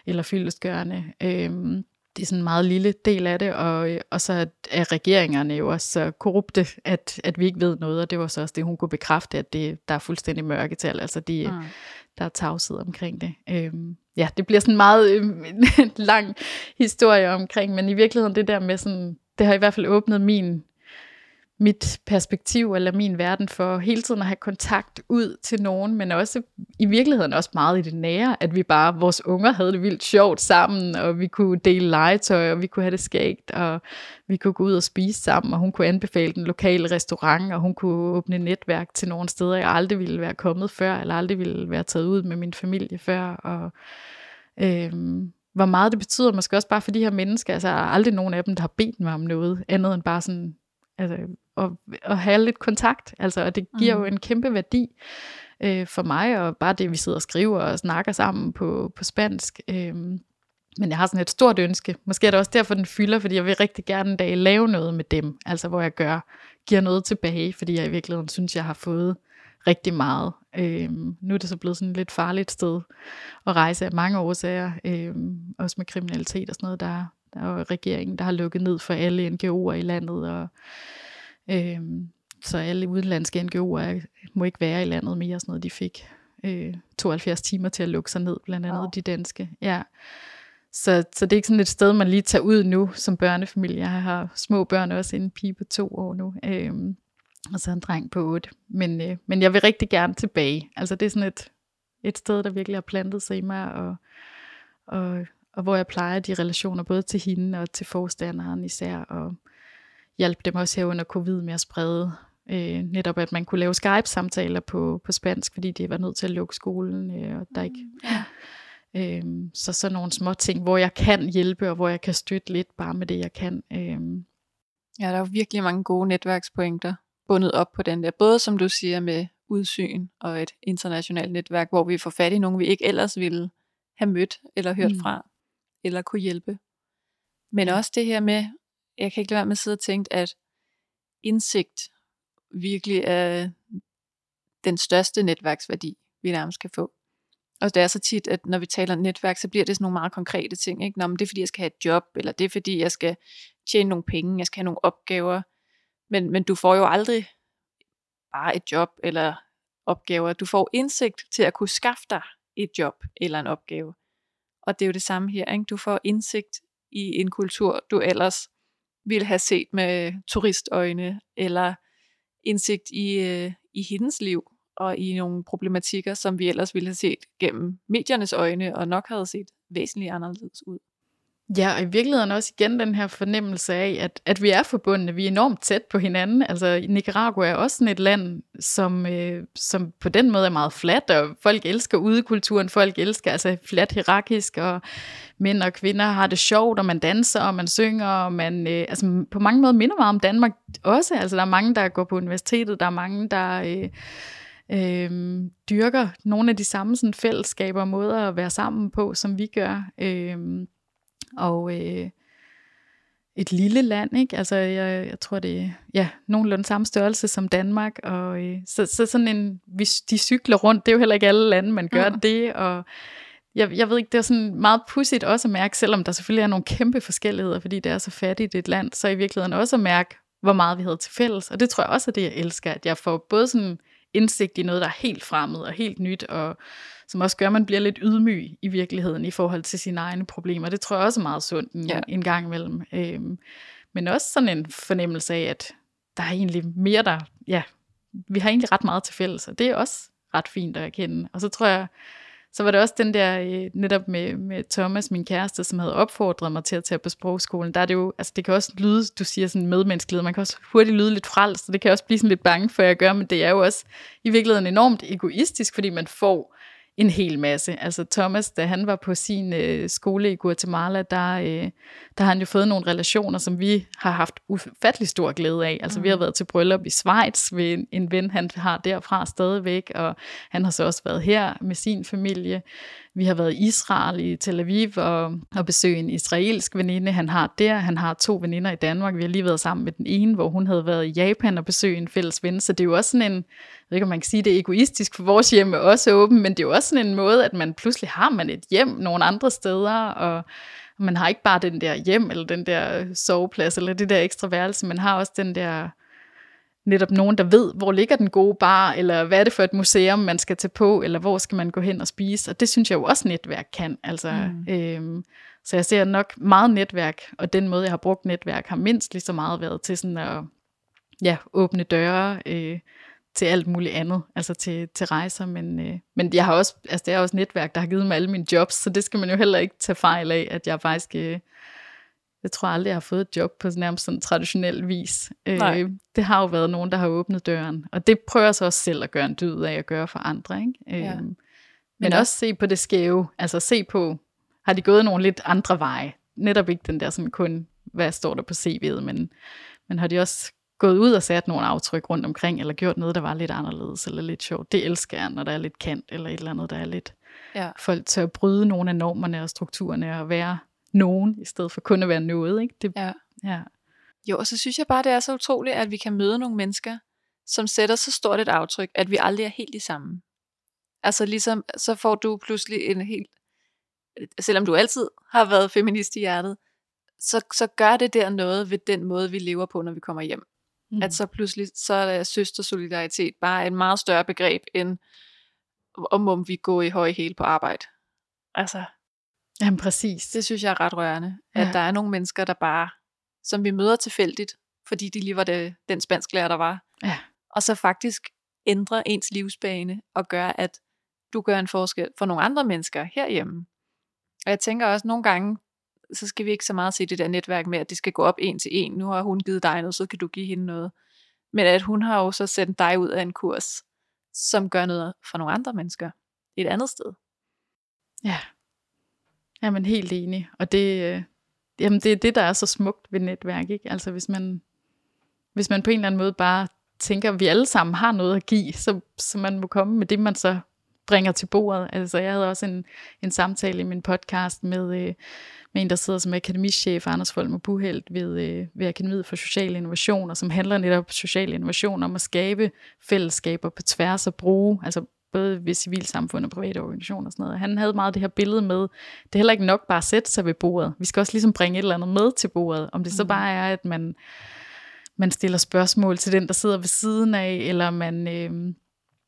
eller fyldestgørende. Øhm, det er sådan en meget lille del af det, og, og så er regeringerne jo også så korrupte, at, at vi ikke ved noget, og det var så også det, hun kunne bekræfte, at det, der er fuldstændig mørketal, altså de, mm. der er tavshed omkring det. Øhm, ja, det bliver sådan en meget øhm, lang historie omkring, men i virkeligheden det der med sådan, det har i hvert fald åbnet min mit perspektiv eller min verden for hele tiden at have kontakt ud til nogen, men også i virkeligheden også meget i det nære, at vi bare, vores unger havde det vildt sjovt sammen, og vi kunne dele legetøj, og vi kunne have det skægt, og vi kunne gå ud og spise sammen, og hun kunne anbefale den lokale restaurant, og hun kunne åbne netværk til nogle steder, jeg aldrig ville være kommet før, eller aldrig ville være taget ud med min familie før, og øhm, hvor meget det betyder måske også bare for de her mennesker, altså aldrig nogen af dem, der har bedt mig om noget, andet end bare sådan, altså at, at have lidt kontakt. Altså, og det giver mm. jo en kæmpe værdi øh, for mig, og bare det, vi sidder og skriver og snakker sammen på, på spansk. Øh, men jeg har sådan et stort ønske. Måske er det også derfor, den fylder, fordi jeg vil rigtig gerne en dag lave noget med dem. Altså hvor jeg gør, giver noget tilbage, fordi jeg i virkeligheden synes, jeg har fået rigtig meget. Øhm, nu er det så blevet sådan et lidt farligt sted at rejse af mange årsager, øhm, også med kriminalitet og sådan noget. Der, der er jo regeringen, der har lukket ned for alle NGO'er i landet, og Øhm, så alle udenlandske NGO'er må ikke være i landet mere, sådan noget. De fik øh, 72 timer til at lukke sig ned, blandt andet wow. de danske. Ja. Så, så det er ikke sådan et sted, man lige tager ud nu som børnefamilie. Jeg har små børn også, en pige på to år nu, øhm, og så en dreng på otte. Men, øh, men jeg vil rigtig gerne tilbage. Altså det er sådan et, et sted, der virkelig har plantet sig i mig, og, og, og hvor jeg plejer de relationer både til hende og til forstanderen især, og hjalp dem også her under covid med at sprede øh, netop, at man kunne lave Skype-samtaler på, på spansk, fordi de var nødt til at lukke skolen, øh, og der ikke... Mm, ja. Øh, så sådan nogle små ting, hvor jeg kan hjælpe, og hvor jeg kan støtte lidt bare med det, jeg kan. Øh. Ja, der er jo virkelig mange gode netværkspointer bundet op på den der, både som du siger med udsyn og et internationalt netværk, hvor vi får fat i nogen, vi ikke ellers ville have mødt eller hørt mm. fra, eller kunne hjælpe. Men også det her med jeg kan ikke lade være med at sidde og tænke, at indsigt virkelig er den største netværksværdi, vi nærmest kan få. Og det er så tit, at når vi taler netværk, så bliver det sådan nogle meget konkrete ting. Ikke? Nå, men det er fordi, jeg skal have et job, eller det er fordi, jeg skal tjene nogle penge, jeg skal have nogle opgaver. Men, men du får jo aldrig bare et job eller opgaver. Du får indsigt til at kunne skaffe dig et job eller en opgave. Og det er jo det samme her. Ikke? Du får indsigt i en kultur, du ellers ville have set med turistøjne, eller indsigt i, øh, i hendes liv, og i nogle problematikker, som vi ellers ville have set gennem mediernes øjne, og nok havde set væsentligt anderledes ud. Ja, og i virkeligheden også igen den her fornemmelse af, at, at vi er forbundne, vi er enormt tæt på hinanden. Altså Nicaragua er også sådan et land, som, øh, som på den måde er meget fladt, og folk elsker udekulturen, folk elsker altså fladt hierarkisk, og mænd og kvinder har det sjovt, og man danser, og man synger, og man øh, altså på mange måder minder meget om Danmark også. Altså der er mange, der går på universitetet, der er mange, der... Øh, øh, dyrker nogle af de samme sådan, fællesskaber og måder at være sammen på, som vi gør. Øh, og øh, et lille land, ikke? Altså, jeg, jeg tror, det er ja, nogenlunde samme størrelse som Danmark, og øh, så, så sådan en, hvis de cykler rundt, det er jo heller ikke alle lande, man gør ja. det, og jeg, jeg ved ikke, det er sådan meget pudsigt også at mærke, selvom der selvfølgelig er nogle kæmpe forskelligheder, fordi det er så fattigt et land, så i virkeligheden også at mærke, hvor meget vi havde til fælles, og det tror jeg også er det, jeg elsker, at jeg får både sådan indsigt i noget, der er helt fremmed og helt nyt, og som også gør, at man bliver lidt ydmyg i virkeligheden i forhold til sine egne problemer. Det tror jeg også er meget sundt en, ja. en gang imellem. Øhm, men også sådan en fornemmelse af, at der er egentlig mere der, ja, vi har egentlig ret meget til fælles, og det er også ret fint at erkende. Og så tror jeg, så var det også den der, øh, netop med, med Thomas, min kæreste, som havde opfordret mig til at tage på sprogskolen. Der er det jo, altså det kan også lyde, du siger sådan medmenneskelighed, man kan også hurtigt lyde lidt frelst, så det kan også blive sådan lidt bange for, at jeg gør, men det er jo også i virkeligheden enormt egoistisk, fordi man får en hel masse. Altså Thomas, da han var på sin øh, skole i Guatemala, der, øh, der har han jo fået nogle relationer, som vi har haft ufattelig stor glæde af. Altså mm. vi har mm. været til bryllup i Schweiz ved en, en ven, han har derfra stadigvæk, og han har så også været her med sin familie. Vi har været i Israel, i Tel Aviv, og, og besøgt en israelsk veninde, han har der. Han har to veninder i Danmark. Vi har lige været sammen med den ene, hvor hun havde været i Japan og besøgt en fælles ven. Så det er jo også sådan en, jeg ved ikke, om man kan sige, det er egoistisk, for vores hjem er også åben, men det er jo også sådan en måde, at man pludselig har man et hjem nogle andre steder, og man har ikke bare den der hjem, eller den der soveplads, eller det der ekstra værelse, man har også den der netop nogen, der ved, hvor ligger den gode bar, eller hvad er det for et museum, man skal tage på, eller hvor skal man gå hen og spise. Og det synes jeg jo også netværk kan. Altså, mm. øhm, så jeg ser nok meget netværk, og den måde, jeg har brugt netværk, har mindst lige så meget været til sådan at ja, åbne døre øh, til alt muligt andet, altså til, til rejser. Men, øh, men jeg har også, altså det er også netværk, der har givet mig alle mine jobs, så det skal man jo heller ikke tage fejl af, at jeg faktisk... Øh, jeg tror aldrig, jeg har fået et job på nærmest sådan traditionel vis. Nej. Øh, det har jo været nogen, der har åbnet døren. Og det prøver jeg så også selv at gøre en dyd af at gøre for andre. Ikke? Ja. Øh, men, men også se på det skæve. Altså se på, har de gået nogle lidt andre veje? Netop ikke den der sådan kun, hvad står der på CV'et, men, men har de også gået ud og sat nogle aftryk rundt omkring, eller gjort noget, der var lidt anderledes, eller lidt sjovt. Det elsker jeg, når der er lidt kant, eller et eller andet, der er lidt... Ja. Folk tør at bryde nogle af normerne og strukturerne, og være nogen, i stedet for kun at være noget. Ikke? Det, ja. ja. Jo, og så synes jeg bare, det er så utroligt, at vi kan møde nogle mennesker, som sætter så stort et aftryk, at vi aldrig er helt i samme. Altså ligesom, så får du pludselig en helt, selvom du altid har været feminist i hjertet, så, så gør det der noget ved den måde, vi lever på, når vi kommer hjem. Mm. At så pludselig, så er søstersolidaritet bare et meget større begreb, end om, om vi går i høj hæl på arbejde. Altså, Jamen præcis. Det synes jeg er ret rørende, ja. at der er nogle mennesker, der bare, som vi møder tilfældigt, fordi de lige var det, den spansklærer, der var. Ja. Og så faktisk ændrer ens livsbane og gør, at du gør en forskel for nogle andre mennesker herhjemme. Og jeg tænker også nogle gange, så skal vi ikke så meget se det der netværk med, at det skal gå op en til en. Nu har hun givet dig noget, så kan du give hende noget. Men at hun har jo så sendt dig ud af en kurs, som gør noget for nogle andre mennesker et andet sted. Ja, Ja, men helt enig. Og det, øh, jamen det er det, der er så smukt ved netværk. Ikke? Altså hvis man, hvis man på en eller anden måde bare tænker, at vi alle sammen har noget at give, så, så man må komme med det, man så bringer til bordet. Altså jeg havde også en, en samtale i min podcast med, øh, med en, der sidder som akademichef, Anders Folmer Buhelt, ved, øh, ved Akademiet for Social Innovation, og som handler netop om social innovation, om at skabe fællesskaber på tværs og bruge, altså både ved civilsamfund og private organisationer og sådan noget. Han havde meget det her billede med, det er heller ikke nok bare at sætte sig ved bordet. Vi skal også ligesom bringe et eller andet med til bordet. Om det så mm. bare er, at man, man stiller spørgsmål til den, der sidder ved siden af, eller man øh,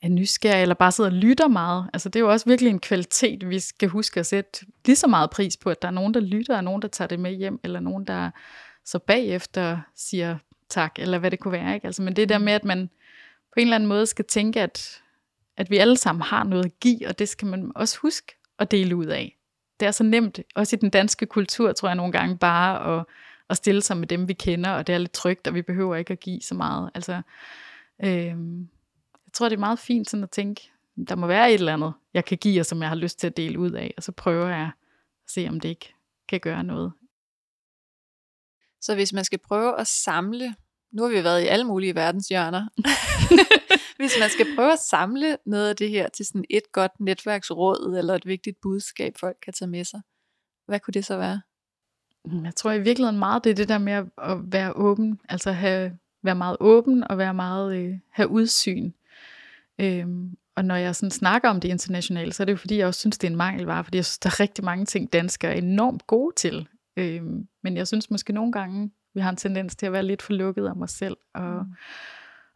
er nysgerrig, eller bare sidder og lytter meget. Altså det er jo også virkelig en kvalitet, vi skal huske at sætte lige så meget pris på, at der er nogen, der lytter, og nogen, der tager det med hjem, eller nogen, der så bagefter siger tak, eller hvad det kunne være. Ikke? Altså, men det der mm. med, at man på en eller anden måde skal tænke, at at vi alle sammen har noget at give, og det skal man også huske at dele ud af. det er så nemt, også i den danske kultur, tror jeg nogle gange, bare at, at stille sig med dem, vi kender, og det er lidt trygt, og vi behøver ikke at give så meget. Altså, øh, jeg tror, det er meget fint sådan at tænke, der må være et eller andet, jeg kan give, og som jeg har lyst til at dele ud af, og så prøver jeg at se, om det ikke kan gøre noget. Så hvis man skal prøve at samle, nu har vi været i alle mulige verdenshjørner, hvis man skal prøve at samle noget af det her til sådan et godt netværksråd, eller et vigtigt budskab, folk kan tage med sig, hvad kunne det så være? Mm, jeg tror i virkeligheden meget, det er det der med at være åben, altså have, være meget åben og være meget, øh, have udsyn. Øhm, og når jeg sådan snakker om det internationale, så er det jo fordi, jeg også synes, det er en mangelvare, fordi jeg synes, der er rigtig mange ting, danskere er enormt gode til. Øhm, men jeg synes måske nogle gange, vi har en tendens til at være lidt for lukket om os selv. Og, mm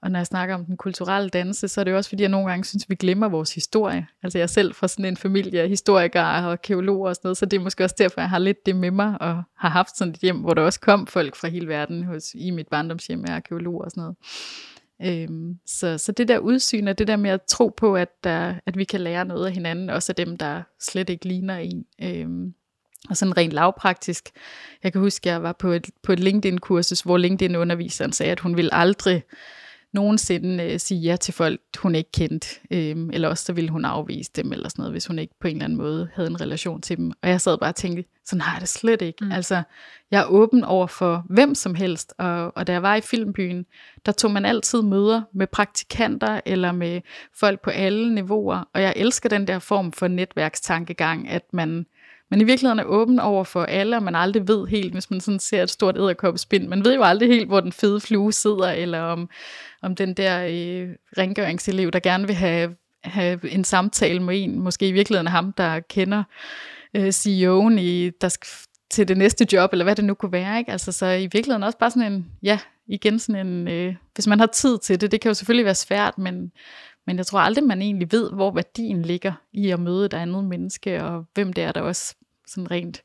og når jeg snakker om den kulturelle danse, så er det jo også fordi, jeg nogle gange synes, vi glemmer vores historie. Altså jeg er selv fra sådan en familie af historikere og arkeologer og sådan noget, så det er måske også derfor, jeg har lidt det med mig, og har haft sådan et hjem, hvor der også kom folk fra hele verden hos, i mit barndomshjem af arkeologer og sådan noget. Øhm, så, så det der udsyn og det der med at tro på, at, der, at vi kan lære noget af hinanden, også af dem, der slet ikke ligner en. Øhm, og sådan rent lavpraktisk. Jeg kan huske, at jeg var på et, på et LinkedIn-kursus, hvor LinkedIn-underviseren sagde, at hun ville aldrig nogensinde øh, sige ja til folk, hun ikke kendte, øh, eller også så ville hun afvise dem, eller sådan noget, hvis hun ikke på en eller anden måde havde en relation til dem. Og jeg sad bare og tænkte, sådan har jeg det slet ikke. Mm. Altså, jeg er åben over for hvem som helst, og, og da jeg var i Filmbyen, der tog man altid møder med praktikanter, eller med folk på alle niveauer, og jeg elsker den der form for netværkstankegang, at man men i virkeligheden er åben over for alle, og man aldrig ved helt, hvis man sådan ser et stort edderkoppespind. Man ved jo aldrig helt, hvor den fede flue sidder, eller om, om den der øh, rengøringselev, der gerne vil have, have en samtale med en, måske i virkeligheden er ham, der kender øh, CEO'en i, der skal, til det næste job, eller hvad det nu kunne være. Ikke? Altså, så i virkeligheden også bare sådan en, ja, igen sådan en, øh, hvis man har tid til det, det kan jo selvfølgelig være svært, men, men jeg tror aldrig, man egentlig ved, hvor værdien ligger i at møde et andet menneske, og hvem det er, der også sådan rent,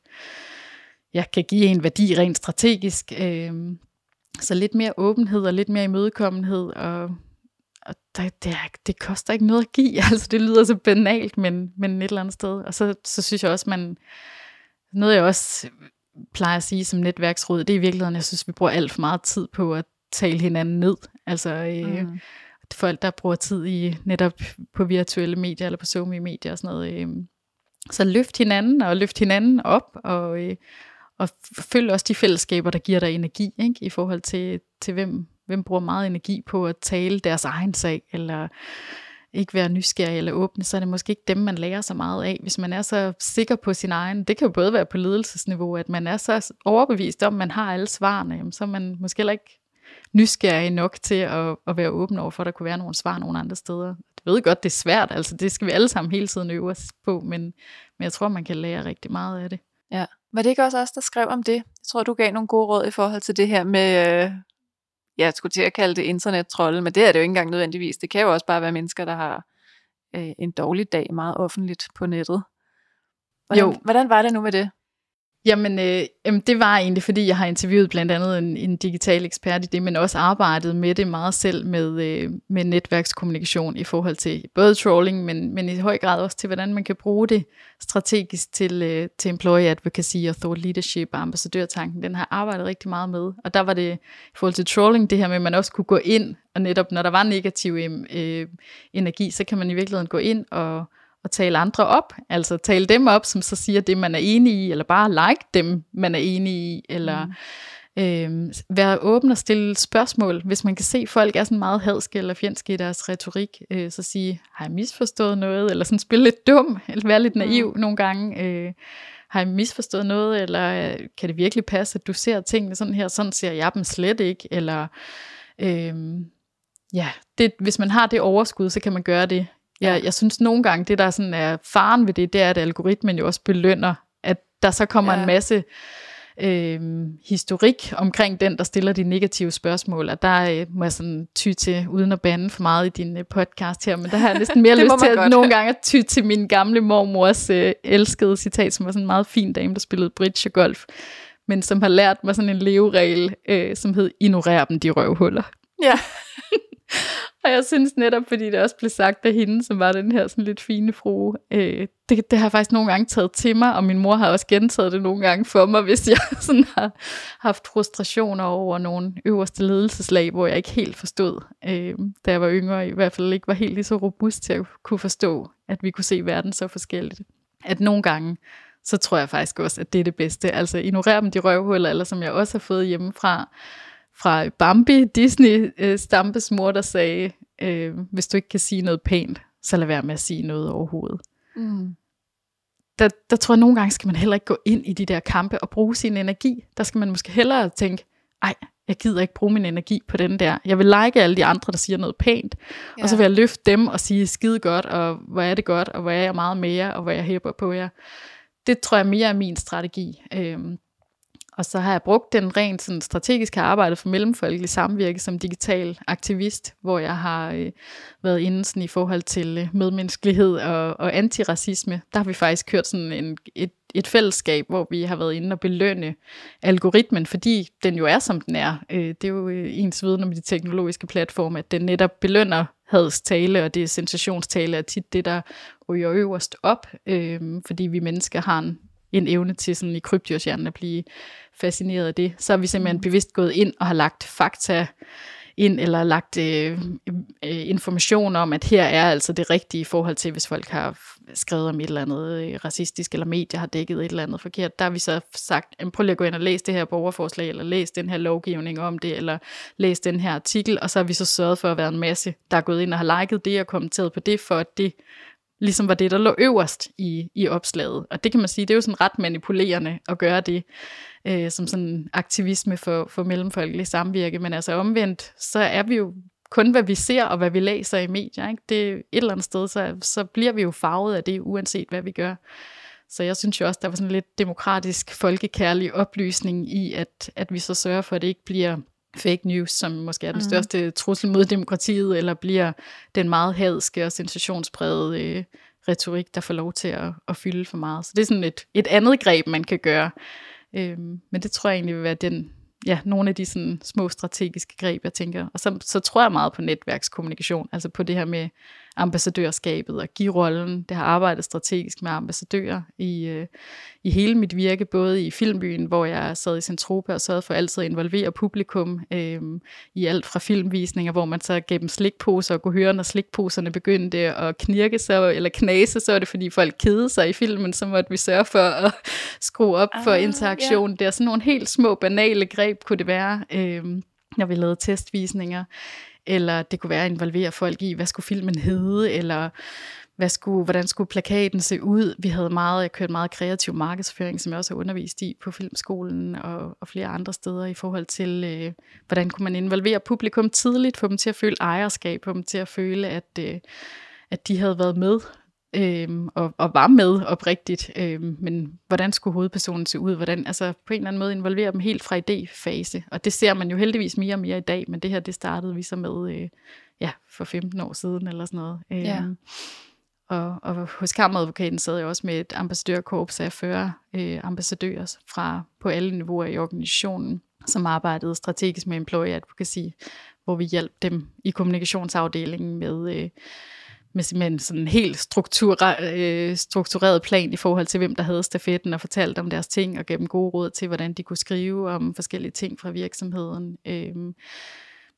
ja, kan give en værdi rent strategisk. Øh, så lidt mere åbenhed og lidt mere imødekommenhed, og, og det, det, er, det koster ikke noget at give. Altså, det lyder så banalt, men, men et eller andet sted. Og så, så synes jeg også, man, noget jeg også plejer at sige som netværksråd, det er i virkeligheden, jeg synes, vi bruger alt for meget tid på at tale hinanden ned. Altså øh, mm. folk, der bruger tid i netop på virtuelle medier eller på somi medier og sådan noget. Øh, så løft hinanden og løft hinanden op, og, øh, og følg også de fællesskaber, der giver dig energi, ikke? i forhold til, til hvem, hvem bruger meget energi på at tale deres egen sag, eller ikke være nysgerrig eller åbne, så er det måske ikke dem, man lærer så meget af. Hvis man er så sikker på sin egen, det kan jo både være på ledelsesniveau, at man er så overbevist om, at man har alle svarene, så er man måske heller ikke nysgerrig nok til at, at være åben over for, at der kunne være nogle svar nogle andre steder ved godt, det er svært, altså det skal vi alle sammen hele tiden øve os på, men, men jeg tror, man kan lære rigtig meget af det. Ja. Var det ikke også os, der skrev om det? Jeg tror, du gav nogle gode råd i forhold til det her med, øh, ja, jeg skulle til at kalde det internettrolde, men det er det jo ikke engang nødvendigvis. Det kan jo også bare være mennesker, der har øh, en dårlig dag meget offentligt på nettet. Hvordan, jo. hvordan var det nu med det? Jamen, øh, jamen, det var egentlig, fordi jeg har interviewet blandt andet en, en digital ekspert i det, men også arbejdet med det meget selv med, øh, med netværkskommunikation i forhold til både trolling, men, men i høj grad også til, hvordan man kan bruge det strategisk til, øh, til employee advocacy og thought leadership og ambassadørtanken. Den har jeg arbejdet rigtig meget med. Og der var det i forhold til trolling, det her med, at man også kunne gå ind, og netop når der var negativ øh, energi, så kan man i virkeligheden gå ind og at tale andre op, altså tale dem op, som så siger det, man er enig i, eller bare like dem, man er enig i, eller mm. øh, være åben og stille spørgsmål. Hvis man kan se, at folk er sådan meget hadske eller fjendske i deres retorik, øh, så sige, har jeg misforstået noget, eller sådan spille lidt dum, eller være lidt naiv mm. nogle gange. Øh, har jeg misforstået noget, eller kan det virkelig passe, at du ser tingene sådan her, sådan ser jeg dem slet ikke, eller øh, ja, det, hvis man har det overskud, så kan man gøre det Ja, jeg synes nogle gange, det der sådan er faren ved det, det er, at algoritmen jo også belønner, at der så kommer ja. en masse øh, historik omkring den, der stiller de negative spørgsmål, og der øh, må jeg sådan ty til, uden at bande for meget i din øh, podcast her, men der har jeg næsten mere lyst til at nogle gange at ty til min gamle mormors øh, elskede citat, som var sådan en meget fin dame, der spillede bridge og golf, men som har lært mig sådan en leveregel, øh, som hed, ignorer dem de røvhuller. Ja. Og jeg synes netop, fordi det også blev sagt af hende, som var den her sådan lidt fine frue, øh, det, det har jeg faktisk nogle gange taget til mig, og min mor har også gentaget det nogle gange for mig, hvis jeg sådan har haft frustrationer over nogle øverste ledelseslag, hvor jeg ikke helt forstod, øh, da jeg var yngre, i hvert fald ikke var helt lige så robust til at kunne forstå, at vi kunne se verden så forskelligt. At nogle gange, så tror jeg faktisk også, at det er det bedste. Altså ignorere dem de røvhuller, eller som jeg også har fået hjemmefra, fra Bambi, Disney øh, Stampes mor, der sagde, øh, hvis du ikke kan sige noget pænt, så lad være med at sige noget overhovedet. Mm. Der, der tror jeg, nogle gange skal man heller ikke gå ind i de der kampe og bruge sin energi. Der skal man måske hellere tænke, ej, jeg gider ikke bruge min energi på den der. Jeg vil like alle de andre, der siger noget pænt, ja. og så vil jeg løfte dem og sige skide godt, og hvor er det godt, og hvor er jeg meget mere, og hvor jeg hæber på jer. Det tror jeg mere er min strategi. Øhm, og så har jeg brugt den rent sådan strategisk har arbejdet for mellemfolkelig samvirke som digital aktivist, hvor jeg har øh, været inde sådan i forhold til øh, medmenneskelighed og, og antiracisme. Der har vi faktisk kørt sådan en, et, et fællesskab, hvor vi har været inde og belønne algoritmen, fordi den jo er, som den er. Øh, det er jo øh, ens viden om de teknologiske platforme, at den netop belønner hadstale, og det er sensationstale, er tit det, der ryger øverst op, øh, fordi vi mennesker har en en evne til sådan i krybdyrshjernen at blive fascineret af det. Så har vi simpelthen mm. bevidst gået ind og har lagt fakta ind, eller lagt øh, øh, information om, at her er altså det rigtige i forhold til, hvis folk har skrevet om et eller andet øh, racistisk, eller medier har dækket et eller andet forkert. Der har vi så sagt, prøv lige at gå ind og læse det her borgerforslag, eller læs den her lovgivning om det, eller læs den her artikel, og så har vi så sørget for at være en masse, der er gået ind og har liket det og kommenteret på det, for at det ligesom var det, der lå øverst i, i opslaget. Og det kan man sige, det er jo sådan ret manipulerende at gøre det, øh, som sådan aktivisme for, for mellemfolkelig samvirke. Men altså omvendt, så er vi jo kun, hvad vi ser og hvad vi læser i medier. Ikke? Det, et eller andet sted, så, så bliver vi jo farvet af det, uanset hvad vi gør. Så jeg synes jo også, der var sådan lidt demokratisk, folkekærlig oplysning i, at, at vi så sørger for, at det ikke bliver fake news, som måske er den mm. største trussel mod demokratiet, eller bliver den meget hadske og sensationsprægede øh, retorik, der får lov til at, at fylde for meget. Så det er sådan et, et andet greb, man kan gøre. Øhm, men det tror jeg egentlig vil være den, ja, nogle af de sådan små strategiske greb, jeg tænker. Og så, så tror jeg meget på netværkskommunikation, altså på det her med ambassadørskabet og give rollen. Det har arbejdet strategisk med ambassadører i, øh, i hele mit virke, både i Filmbyen, hvor jeg sad i Centropa og sørgede for altid at involvere publikum øh, i alt fra filmvisninger, hvor man så gav dem slikposer og kunne høre, når slikposerne begyndte at knirke sig eller knase, så var det fordi folk kedede sig i filmen, så måtte vi sørge for at skrue op ah, for interaktion. Yeah. Det er sådan nogle helt små banale greb, kunne det være, øh, når vi lavede testvisninger eller det kunne være at involvere folk i, hvad skulle filmen hedde, eller hvad skulle, hvordan skulle plakaten se ud. Vi havde meget, jeg kørte meget kreativ markedsføring, som jeg også har undervist i på Filmskolen og, og flere andre steder i forhold til, øh, hvordan kunne man involvere publikum tidligt, få dem til at føle ejerskab, få dem til at føle, at, øh, at de havde været med øhm, og, og var med oprigtigt, øhm, men hvordan skulle hovedpersonen se ud? Hvordan, altså på en eller anden måde involvere dem helt fra idéfase, og det ser man jo heldigvis mere og mere i dag, men det her, det startede vi så med øh, ja, for 15 år siden eller sådan noget. Øhm, ja. Og, og hos kammeradvokaten sad jeg også med et ambassadørkorps af 40 øh, ambassadører fra på alle niveauer i organisationen, som arbejdede strategisk med employee advocacy, hvor vi hjalp dem i kommunikationsafdelingen med øh, med simpelthen sådan en helt struktureret, øh, struktureret plan i forhold til, hvem der havde stafetten og fortalte om deres ting og gav dem gode råd til, hvordan de kunne skrive om forskellige ting fra virksomheden. Øhm,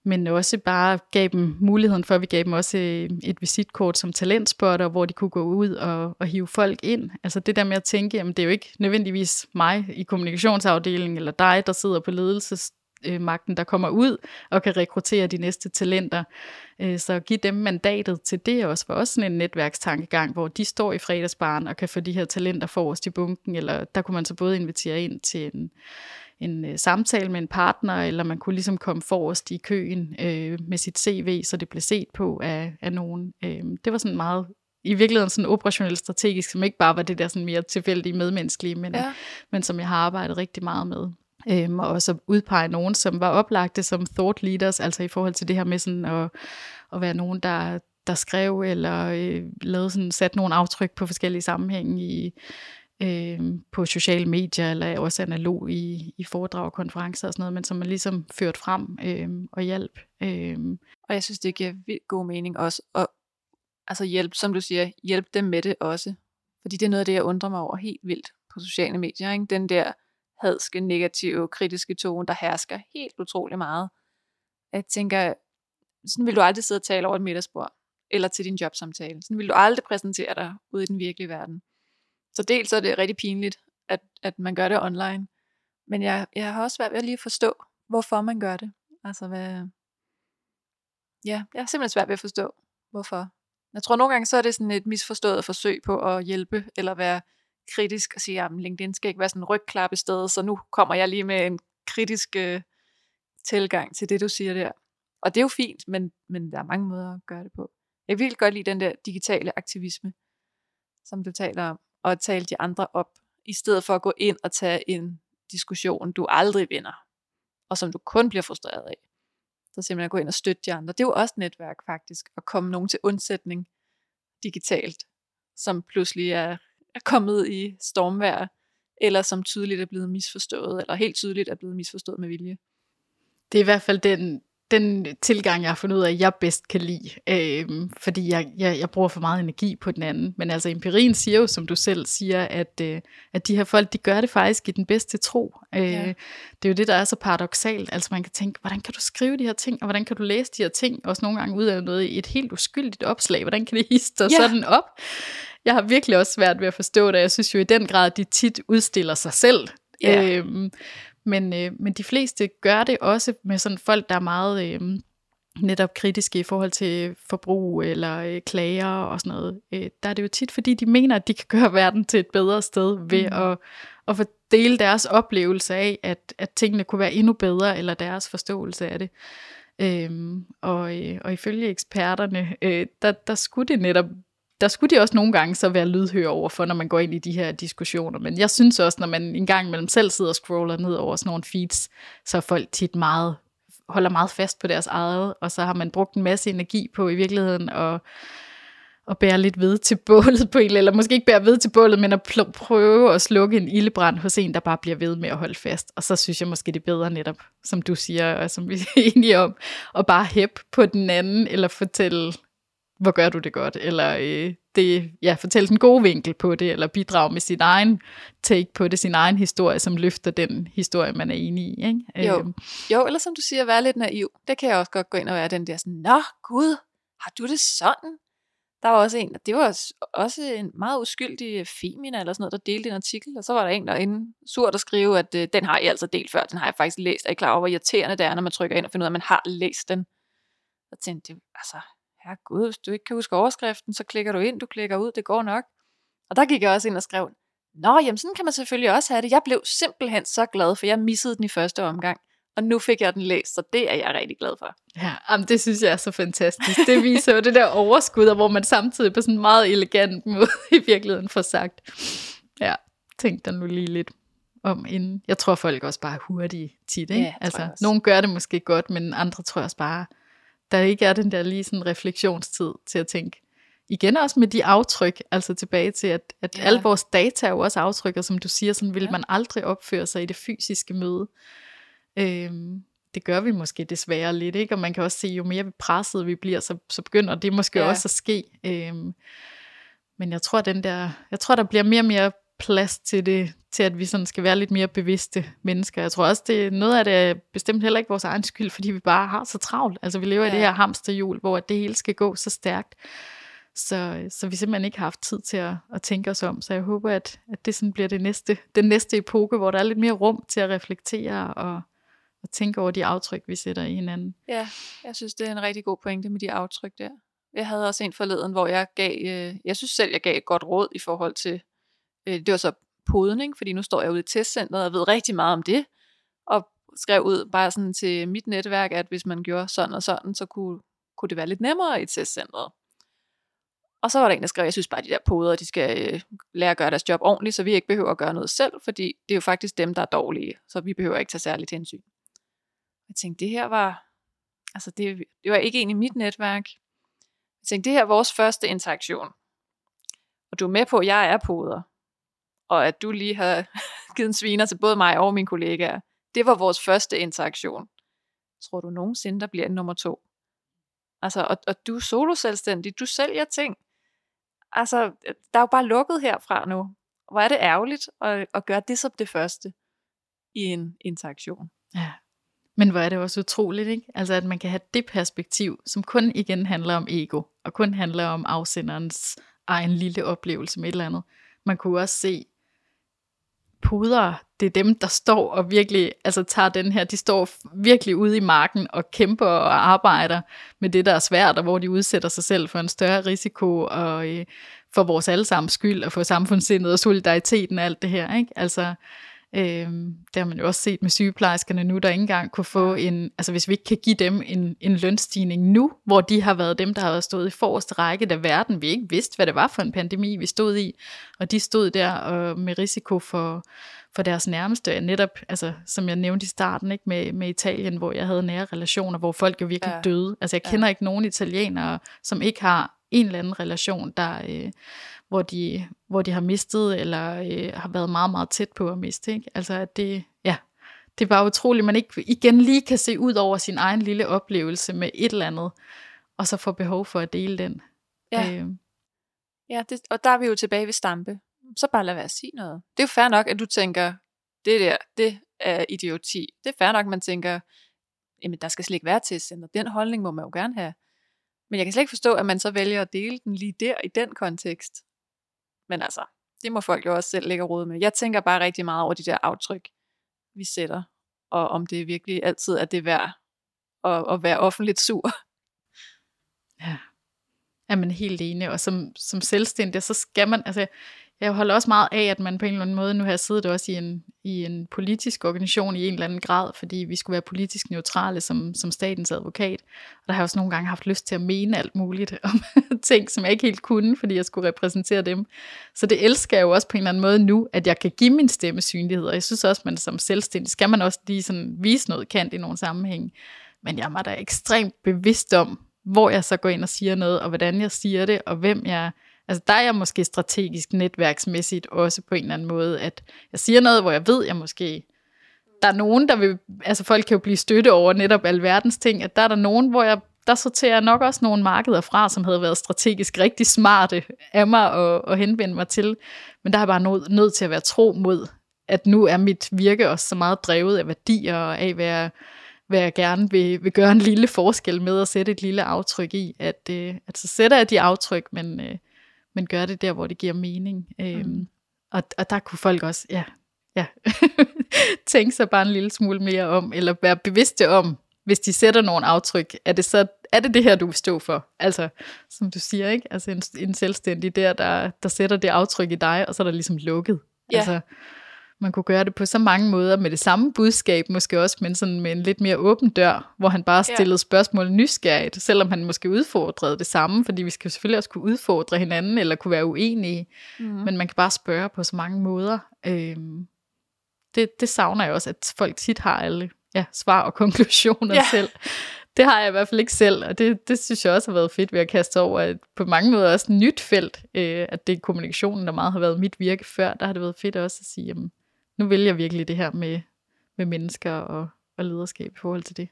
men også bare gav dem muligheden for, at vi gav dem også øh, et visitkort som talentspotter, hvor de kunne gå ud og, og hive folk ind. Altså det der med at tænke, jamen det er jo ikke nødvendigvis mig i kommunikationsafdelingen, eller dig, der sidder på ledelses øh, magten, der kommer ud og kan rekruttere de næste talenter. Øh, så give dem mandatet til det også, for også sådan en netværkstankegang, hvor de står i fredagsbaren og kan få de her talenter forrest i bunken, eller der kunne man så både invitere ind til en, en øh, samtale med en partner, eller man kunne ligesom komme forrest i køen øh, med sit CV, så det blev set på af, af nogen. Øh, det var sådan meget i virkeligheden sådan operationelt strategisk, som ikke bare var det der sådan mere tilfældige medmenneskelige, men, ja. men som jeg har arbejdet rigtig meget med. Øhm, og også udpege nogen, som var oplagte som thought leaders, altså i forhold til det her med sådan at, at være nogen, der, der skrev eller øh, lavede sådan, sat nogle aftryk på forskellige sammenhænge i, øh, på sociale medier, eller også analog i, i foredrag og konferencer og sådan noget, men som man ligesom ført frem øh, og hjælp. Øh. Og jeg synes, det giver vildt god mening også at altså hjælp, som du siger, hjælp dem med det også. Fordi det er noget af det, jeg undrer mig over helt vildt på sociale medier. Ikke? Den der hadske, negative, kritiske tone, der hersker helt utrolig meget. Jeg tænker, sådan vil du aldrig sidde og tale over et middagsbord, eller til din jobsamtale. Sådan vil du aldrig præsentere dig ude i den virkelige verden. Så dels er det rigtig pinligt, at, at man gør det online. Men jeg, jeg har også svært ved at lige forstå, hvorfor man gør det. Altså hvad... Ja, jeg har simpelthen svært ved at forstå, hvorfor. Jeg tror nogle gange, så er det sådan et misforstået forsøg på at hjælpe, eller være kritisk og sige, at LinkedIn skal ikke være sådan en rygklappe sted, så nu kommer jeg lige med en kritisk øh, tilgang til det, du siger der. Og det er jo fint, men, men der er mange måder at gøre det på. Jeg vil godt lide den der digitale aktivisme, som du taler om, og at tale de andre op, i stedet for at gå ind og tage en diskussion, du aldrig vinder, og som du kun bliver frustreret af. Så simpelthen at gå ind og støtte de andre. Det er jo også netværk faktisk, at komme nogen til undsætning digitalt, som pludselig er, er kommet i stormvær, eller som tydeligt er blevet misforstået, eller helt tydeligt er blevet misforstået med vilje. Det er i hvert fald den, den tilgang, jeg har fundet ud af, jeg bedst kan lide, øh, fordi jeg, jeg, jeg bruger for meget energi på den anden. Men altså empirien siger jo, som du selv siger, at, øh, at de her folk, de gør det faktisk i den bedste tro. Øh, ja. Det er jo det, der er så paradoxalt. Altså man kan tænke, hvordan kan du skrive de her ting, og hvordan kan du læse de her ting, også nogle gange ud af noget i et helt uskyldigt opslag. Hvordan kan det hisse ja. sådan op? Jeg har virkelig også svært ved at forstå det. Jeg synes jo i den grad, de tit udstiller sig selv. Ja. Øh, men, øh, men de fleste gør det også med sådan folk, der er meget øh, netop kritiske i forhold til forbrug eller øh, klager og sådan noget. Øh, der er det jo tit, fordi de mener, at de kan gøre verden til et bedre sted ved mm. at, at fordele deres oplevelse af, at, at tingene kunne være endnu bedre, eller deres forståelse af det. Øhm, og, øh, og ifølge eksperterne, øh, der, der skulle det netop der skulle de også nogle gange så være lydhør over for, når man går ind i de her diskussioner. Men jeg synes også, når man en gang imellem selv sidder og scroller ned over sådan nogle feeds, så er folk tit meget, holder meget fast på deres eget, og så har man brugt en masse energi på i virkeligheden at, at bære lidt ved til bålet på en, eller måske ikke bære ved til bålet, men at prøve at slukke en ildebrand hos en, der bare bliver ved med at holde fast. Og så synes jeg måske, det er bedre netop, som du siger, og som vi er enige om, at bare hæppe på den anden, eller fortælle hvor gør du det godt, eller øh, det, ja, fortælle den gode vinkel på det, eller bidrage med sin egen take på det, sin egen historie, som løfter den historie, man er enig i. Ikke? Jo. Øhm. jo, eller som du siger, være lidt naiv. Det kan jeg også godt gå ind og være den der sådan, Nå Gud, har du det sådan? Der var også en, det var også en meget uskyldig femina eller sådan noget, der delte en artikel, og så var der en derinde surt at skrive, at øh, den har jeg altså delt før, den har jeg faktisk læst. Er I klar over, hvor irriterende det er, når man trykker ind og finder ud af, at man har læst den? Så tænkte jeg, altså, ja gud, hvis du ikke kan huske overskriften, så klikker du ind, du klikker ud, det går nok. Og der gik jeg også ind og skrev, Nå, jamen sådan kan man selvfølgelig også have det. Jeg blev simpelthen så glad, for jeg missede den i første omgang. Og nu fik jeg den læst, så det er jeg rigtig glad for. Ja, jamen det synes jeg er så fantastisk. Det viser jo det der overskud, hvor man samtidig på sådan en meget elegant måde i virkeligheden får sagt, ja, tænk dig nu lige lidt om inden. Jeg tror folk også bare er hurtige tit, ikke? Ja, altså, nogen gør det måske godt, men andre tror også bare, der ikke er den der lige sådan refleksionstid til at tænke, igen også med de aftryk, altså tilbage til, at, at ja. alle vores data er jo også aftryk, og som du siger, sådan vil ja. man aldrig opføre sig i det fysiske møde. Øhm, det gør vi måske desværre lidt, ikke? Og man kan også se, jo mere presset vi bliver, så, så begynder det måske ja. også at ske. Øhm, men jeg tror, den der, jeg tror, der bliver mere og mere plads til det, til at vi sådan skal være lidt mere bevidste mennesker. Jeg tror også, det noget af det er bestemt heller ikke vores egen skyld, fordi vi bare har så travlt. Altså vi lever ja. i det her hamsterhjul, hvor det hele skal gå så stærkt. Så, så vi simpelthen ikke har haft tid til at, at tænke os om. Så jeg håber, at, at det sådan bliver det næste, den næste epoke, hvor der er lidt mere rum til at reflektere og, og tænke over de aftryk, vi sætter i hinanden. Ja, jeg synes, det er en rigtig god pointe med de aftryk der. Jeg havde også en forleden, hvor jeg gav, øh, jeg synes selv, jeg gav et godt råd i forhold til, øh, det var så podning, fordi nu står jeg ude i testcenteret og ved rigtig meget om det, og skrev ud bare sådan til mit netværk, at hvis man gjorde sådan og sådan, så kunne, kunne det være lidt nemmere i testcenteret. Og så var der en, der skrev, jeg synes bare, at de der poder, de skal øh, lære at gøre deres job ordentligt, så vi ikke behøver at gøre noget selv, fordi det er jo faktisk dem, der er dårlige, så vi behøver ikke tage særligt hensyn. Jeg tænkte, det her var, altså det, det var ikke en i mit netværk. Jeg tænkte, det her er vores første interaktion. Og du er med på, at jeg er poder og at du lige har givet en sviner til både mig og mine kollegaer. Det var vores første interaktion. Tror du nogensinde, der bliver en nummer to? Altså, og, og du er solo selvstændig, du sælger ting. Altså, der er jo bare lukket herfra nu. Hvor er det ærgerligt at, at gøre det som det første i en interaktion. Ja. Men hvor er det også utroligt, ikke? Altså, at man kan have det perspektiv, som kun igen handler om ego, og kun handler om afsenderens egen lille oplevelse med et eller andet. Man kunne også se puder, det er dem, der står og virkelig, altså tager den her, de står virkelig ude i marken og kæmper og arbejder med det, der er svært, og hvor de udsætter sig selv for en større risiko, og øh, for vores allesammens skyld, og for samfundssindet og solidariteten og alt det her, ikke? Altså, Øhm, det har man jo også set med sygeplejerskerne nu, der ikke engang kunne få en, altså hvis vi ikke kan give dem en, en lønstigning nu, hvor de har været dem, der har stået i forreste række, da verden vi ikke vidste, hvad det var for en pandemi, vi stod i, og de stod der og med risiko for, for deres nærmeste, netop, altså, som jeg nævnte i starten, ikke, med, med Italien, hvor jeg havde nære relationer, hvor folk jo virkelig ja. døde. Altså jeg kender ja. ikke nogen italienere, som ikke har en eller anden relation, der, øh, hvor de, hvor de har mistet, eller øh, har været meget, meget tæt på at miste. Ikke? Altså, at det, ja, det er bare utroligt, at man ikke igen lige kan se ud over sin egen lille oplevelse med et eller andet, og så får behov for at dele den. Ja, øh. ja det, og der er vi jo tilbage ved stampe. Så bare lad være at sige noget. Det er jo fair nok, at du tænker, det der, det er idioti. Det er fair nok, at man tænker, jamen der skal slet ikke være til center. Den holdning må man jo gerne have. Men jeg kan slet ikke forstå, at man så vælger at dele den lige der i den kontekst. Men altså, det må folk jo også selv lægge råd med. Jeg tænker bare rigtig meget over de der aftryk, vi sætter, og om det virkelig altid er det værd at, at være offentligt sur. Ja, er man helt enig, og som, som selvstændig, så skal man, altså jeg holder også meget af, at man på en eller anden måde, nu har jeg siddet også i en, i en politisk organisation i en eller anden grad, fordi vi skulle være politisk neutrale som, som statens advokat. Og der har jeg også nogle gange haft lyst til at mene alt muligt om ting, som jeg ikke helt kunne, fordi jeg skulle repræsentere dem. Så det elsker jeg jo også på en eller anden måde nu, at jeg kan give min stemme synlighed. Og jeg synes også, at man som selvstændig skal man også lige sådan vise noget kant i nogle sammenhæng. Men jeg er da ekstremt bevidst om, hvor jeg så går ind og siger noget, og hvordan jeg siger det, og hvem jeg Altså der er jeg måske strategisk netværksmæssigt også på en eller anden måde, at jeg siger noget, hvor jeg ved, jeg måske... Der er nogen, der vil... Altså folk kan jo blive støtte over netop alverdens ting, at der er der nogen, hvor jeg der sorterer jeg nok også nogle markeder fra, som havde været strategisk rigtig smarte af mig at, at henvende mig til. Men der er jeg bare nødt, nød til at være tro mod, at nu er mit virke også så meget drevet af værdier og af, hvad jeg, hvad jeg gerne vil, vil gøre en lille forskel med at sætte et lille aftryk i. At, øh, at så sætter jeg de aftryk, men, øh, men gør det der, hvor det giver mening. Øhm, mm. og, og der kunne folk også, ja, ja tænke sig bare en lille smule mere om, eller være bevidste om, hvis de sætter nogle aftryk, er det så er det det her, du vil stå for? Altså, som du siger, ikke? Altså en, en selvstændig der, der, der sætter det aftryk i dig, og så er der ligesom lukket. Ja. Altså, man kunne gøre det på så mange måder med det samme budskab, måske også, men sådan med en lidt mere åben dør, hvor han bare stillede ja. spørgsmål nysgerrigt, selvom han måske udfordrede det samme, fordi vi skal selvfølgelig også kunne udfordre hinanden, eller kunne være uenige, mm. men man kan bare spørge på så mange måder. Øhm, det, det savner jeg også, at folk tit har alle ja, svar og konklusioner ja. selv. Det har jeg i hvert fald ikke selv, og det, det synes jeg også har været fedt ved at kaste over, at på mange måder også et nyt felt, øh, at det er kommunikationen, der meget har været mit virke før, der har det været fedt også at sige, jamen, nu vælger jeg virkelig det her med, med mennesker og, og lederskab i forhold til det.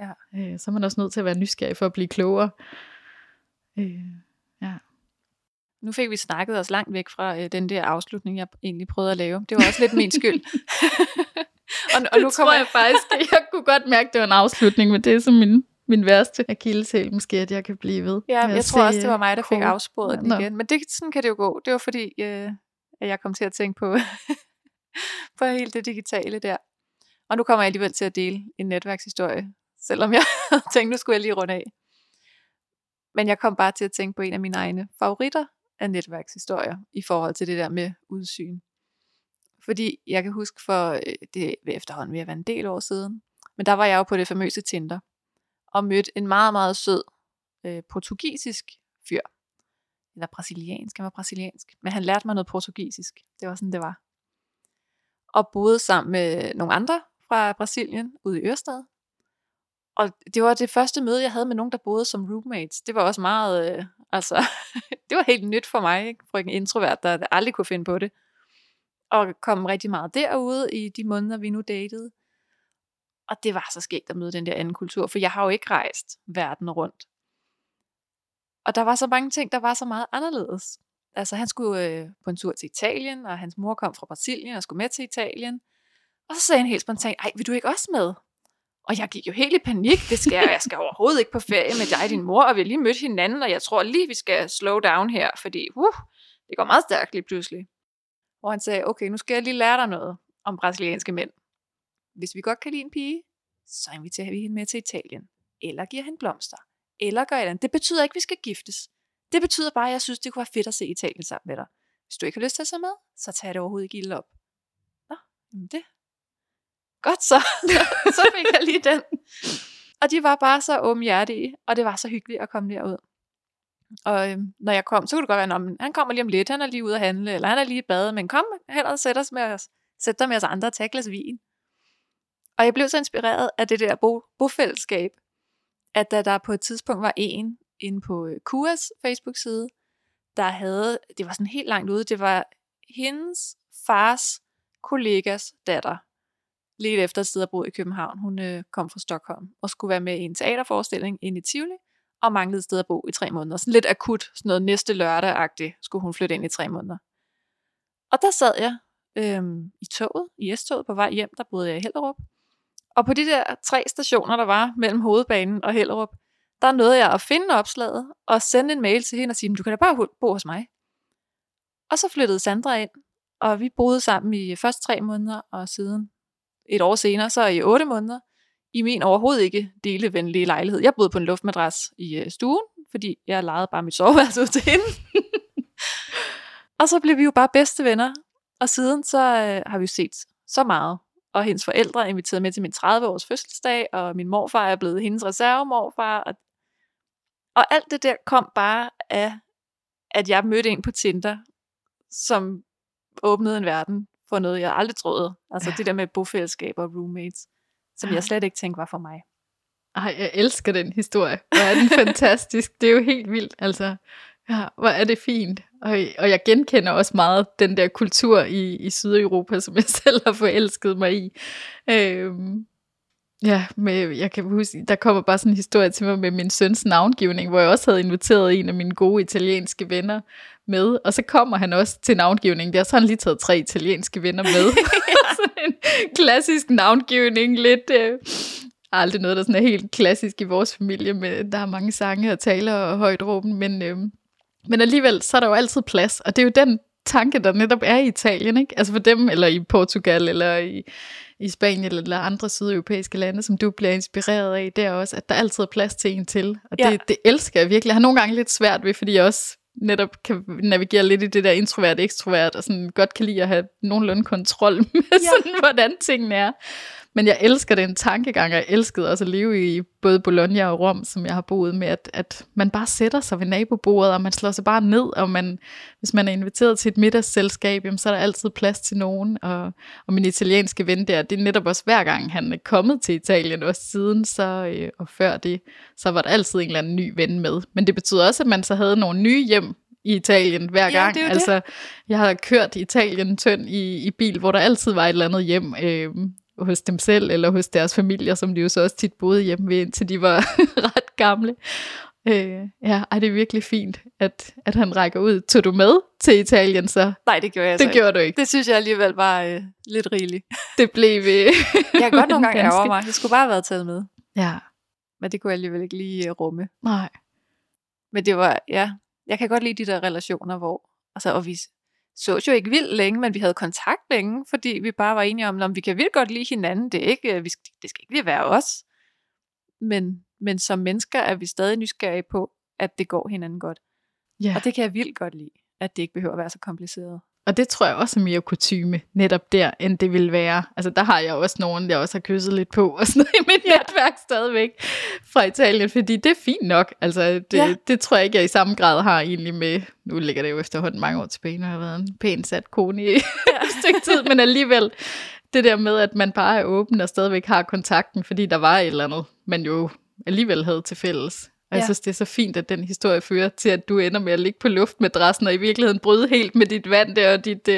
Ja. Øh, så er man også nødt til at være nysgerrig for at blive klogere. Øh, ja. Nu fik vi snakket os langt væk fra øh, den der afslutning, jeg egentlig prøvede at lave. Det var også lidt min skyld. og, og nu kommer jeg faktisk, jeg kunne godt mærke, at det var en afslutning, men det er som min, min værste akilleshæl, måske, at jeg kan blive ved. Ja, jeg tror også, det var mig, der fik afsporet den igen. Men det, sådan kan det jo gå. Det var fordi, øh, at jeg kom til at tænke på på helt det digitale der. Og nu kommer jeg alligevel til at dele en netværkshistorie, selvom jeg tænkte, nu skulle jeg lige runde af. Men jeg kom bare til at tænke på en af mine egne favoritter af netværkshistorier i forhold til det der med udsyn. Fordi jeg kan huske for, øh, det er efterhånden ved at være en del år siden, men der var jeg jo på det famøse Tinder, og mødte en meget, meget sød øh, portugisisk fyr. Eller brasiliansk, han var brasiliansk. Men han lærte mig noget portugisisk. Det var sådan, det var og boede sammen med nogle andre fra Brasilien ude i Ørestad. Og det var det første møde, jeg havde med nogen, der boede som roommates. Det var også meget, øh, altså, det var helt nyt for mig, ikke? For en introvert, der aldrig kunne finde på det. og kom rigtig meget derude i de måneder, vi nu datede. Og det var så skægt at møde den der anden kultur, for jeg har jo ikke rejst verden rundt. Og der var så mange ting, der var så meget anderledes. Altså han skulle øh, på en tur til Italien, og hans mor kom fra Brasilien og skulle med til Italien. Og så sagde han helt spontant, ej, vil du ikke også med? Og jeg gik jo helt i panik, det skal jeg, jeg skal overhovedet ikke på ferie med dig og din mor, og vi har lige mødt hinanden, og jeg tror lige, vi skal slow down her, fordi uh, det går meget stærkt lige pludselig. Hvor han sagde, okay, nu skal jeg lige lære dig noget om brasilianske mænd. Hvis vi godt kan lide en pige, så inviterer vi hende med til Italien. Eller giver hende blomster. Eller gør et andet. Det betyder ikke, at vi skal giftes. Det betyder bare, at jeg synes, det kunne være fedt at se Italien sammen med dig. Hvis du ikke har lyst til at se med, så tag det overhovedet ikke ilde op. Nå, det. Godt så. så fik jeg lige den. Og de var bare så åbenhjertige, og det var så hyggeligt at komme derud. Og øhm, når jeg kom, så kunne det godt være, at han kommer lige om lidt, han er lige ude at handle, eller han er lige i bade, men kom hen og sæt, os med os, sæt dig med os andre og tag glas vin. Og jeg blev så inspireret af det der bo, bofællesskab, at da der på et tidspunkt var en inde på øh, Kuas Facebook-side, der havde, det var sådan helt langt ude, det var hendes fars kollegas datter, lidt efter et sted at bo i København. Hun øh, kom fra Stockholm og skulle være med i en teaterforestilling inde i Tivoli, og manglede et sted at bo i tre måneder. Sådan lidt akut, sådan noget næste lørdag-agtigt, skulle hun flytte ind i tre måneder. Og der sad jeg øh, i toget, i S-toget på vej hjem, der boede jeg i Hellerup. Og på de der tre stationer, der var mellem hovedbanen og Hellerup, der nåede jeg at finde opslaget og sende en mail til hende og sige, du kan da bare bo hos mig. Og så flyttede Sandra ind, og vi boede sammen i først tre måneder, og siden et år senere, så i otte måneder, i min overhovedet ikke delevenlige lejlighed. Jeg boede på en luftmadras i øh, stuen, fordi jeg lejede bare mit soveværelse ud til hende. og så blev vi jo bare bedste venner, og siden så øh, har vi jo set så meget. Og hendes forældre er inviteret med til min 30-års fødselsdag, og min morfar er blevet hendes reservemorfar. Og, og alt det der kom bare af, at jeg mødte en på Tinder, som åbnede en verden for noget, jeg aldrig troede. Altså ja. det der med bofællesskab og roommates, som ja. jeg slet ikke tænkte var for mig. Ej, jeg elsker den historie. Hvor er den fantastisk. Det er jo helt vildt. Altså, ja, hvor er det fint. Og, og jeg genkender også meget den der kultur i, i Sydeuropa, som jeg selv har forelsket mig i. Øhm, Ja, med, jeg kan huske, der kommer bare sådan en historie til mig med min søns navngivning, hvor jeg også havde inviteret en af mine gode italienske venner med, og så kommer han også til navngivning. Der så har han lige taget tre italienske venner med. sådan en klassisk navngivning, lidt... Øh, aldrig noget, der sådan er helt klassisk i vores familie, med der er mange sange og taler og højt råben, men, øh, men alligevel, så er der jo altid plads, og det er jo den tanke, der netop er i Italien, ikke? Altså for dem, eller i Portugal, eller i, i Spanien, eller andre sydeuropæiske lande, som du bliver inspireret af, det er også, at der altid er plads til en til. Og det, ja. det elsker jeg virkelig. Jeg har nogle gange lidt svært ved, fordi jeg også netop kan navigere lidt i det der introvert ekstrovert og sådan godt kan lide at have nogenlunde kontrol med ja. sådan, hvordan tingene er. Men jeg elsker den tankegang, og jeg elskede også at leve i både Bologna og Rom, som jeg har boet med, at, at man bare sætter sig ved nabobordet, og man slår sig bare ned, og man, hvis man er inviteret til et middagsselskab, jamen, så er der altid plads til nogen. Og, og min italienske ven der, det er netop også hver gang, han er kommet til Italien, også siden, så, øh, og før det, så var der altid en eller anden ny ven med. Men det betyder også, at man så havde nogle nye hjem i Italien hver gang. Ja, det altså, det. jeg har kørt Italien tynd i, i bil, hvor der altid var et eller andet hjem. Øh, hos dem selv, eller hos deres familier, som de jo så også tit boede hjemme ved, indtil de var ret gamle. Øh, ja, ej, det er virkelig fint, at, at han rækker ud. Tog du med til Italien så? Nej, det gjorde jeg Det gjorde du ikke. Det synes jeg alligevel var øh, lidt rigeligt. Det blev... Øh, jeg kan godt nogle gange ærger mig. Jeg skulle bare have været taget med. Ja. Men det kunne jeg alligevel ikke lige uh, rumme. Nej. Men det var, ja, jeg kan godt lide de der relationer, hvor, altså, og vi så jo ikke vildt længe, men vi havde kontakt længe, fordi vi bare var enige om, at vi kan virkelig godt lide hinanden. Det, er ikke, øh, vi skal, det skal ikke lige være os. Men, men som mennesker er vi stadig nysgerrige på, at det går hinanden godt. Ja. Og det kan jeg vildt godt lide, at det ikke behøver at være så kompliceret. Og det tror jeg også er mere kutyme netop der, end det vil være. Altså der har jeg også nogen, jeg også har kysset lidt på, og sådan noget i mit netværk stadigvæk fra Italien, fordi det er fint nok. Altså det, ja. det tror jeg ikke, jeg i samme grad har egentlig med, nu ligger det jo efterhånden mange år tilbage, når jeg har været en pænt sat kone i ja. et stykke tid, men alligevel det der med, at man bare er åben og stadigvæk har kontakten, fordi der var et eller andet, man jo alligevel havde til fælles. Og ja. jeg synes, det er så fint, at den historie fører til, at du ender med at ligge på luftmadrassen, og i virkeligheden bryde helt med dit vand der, og dit, uh,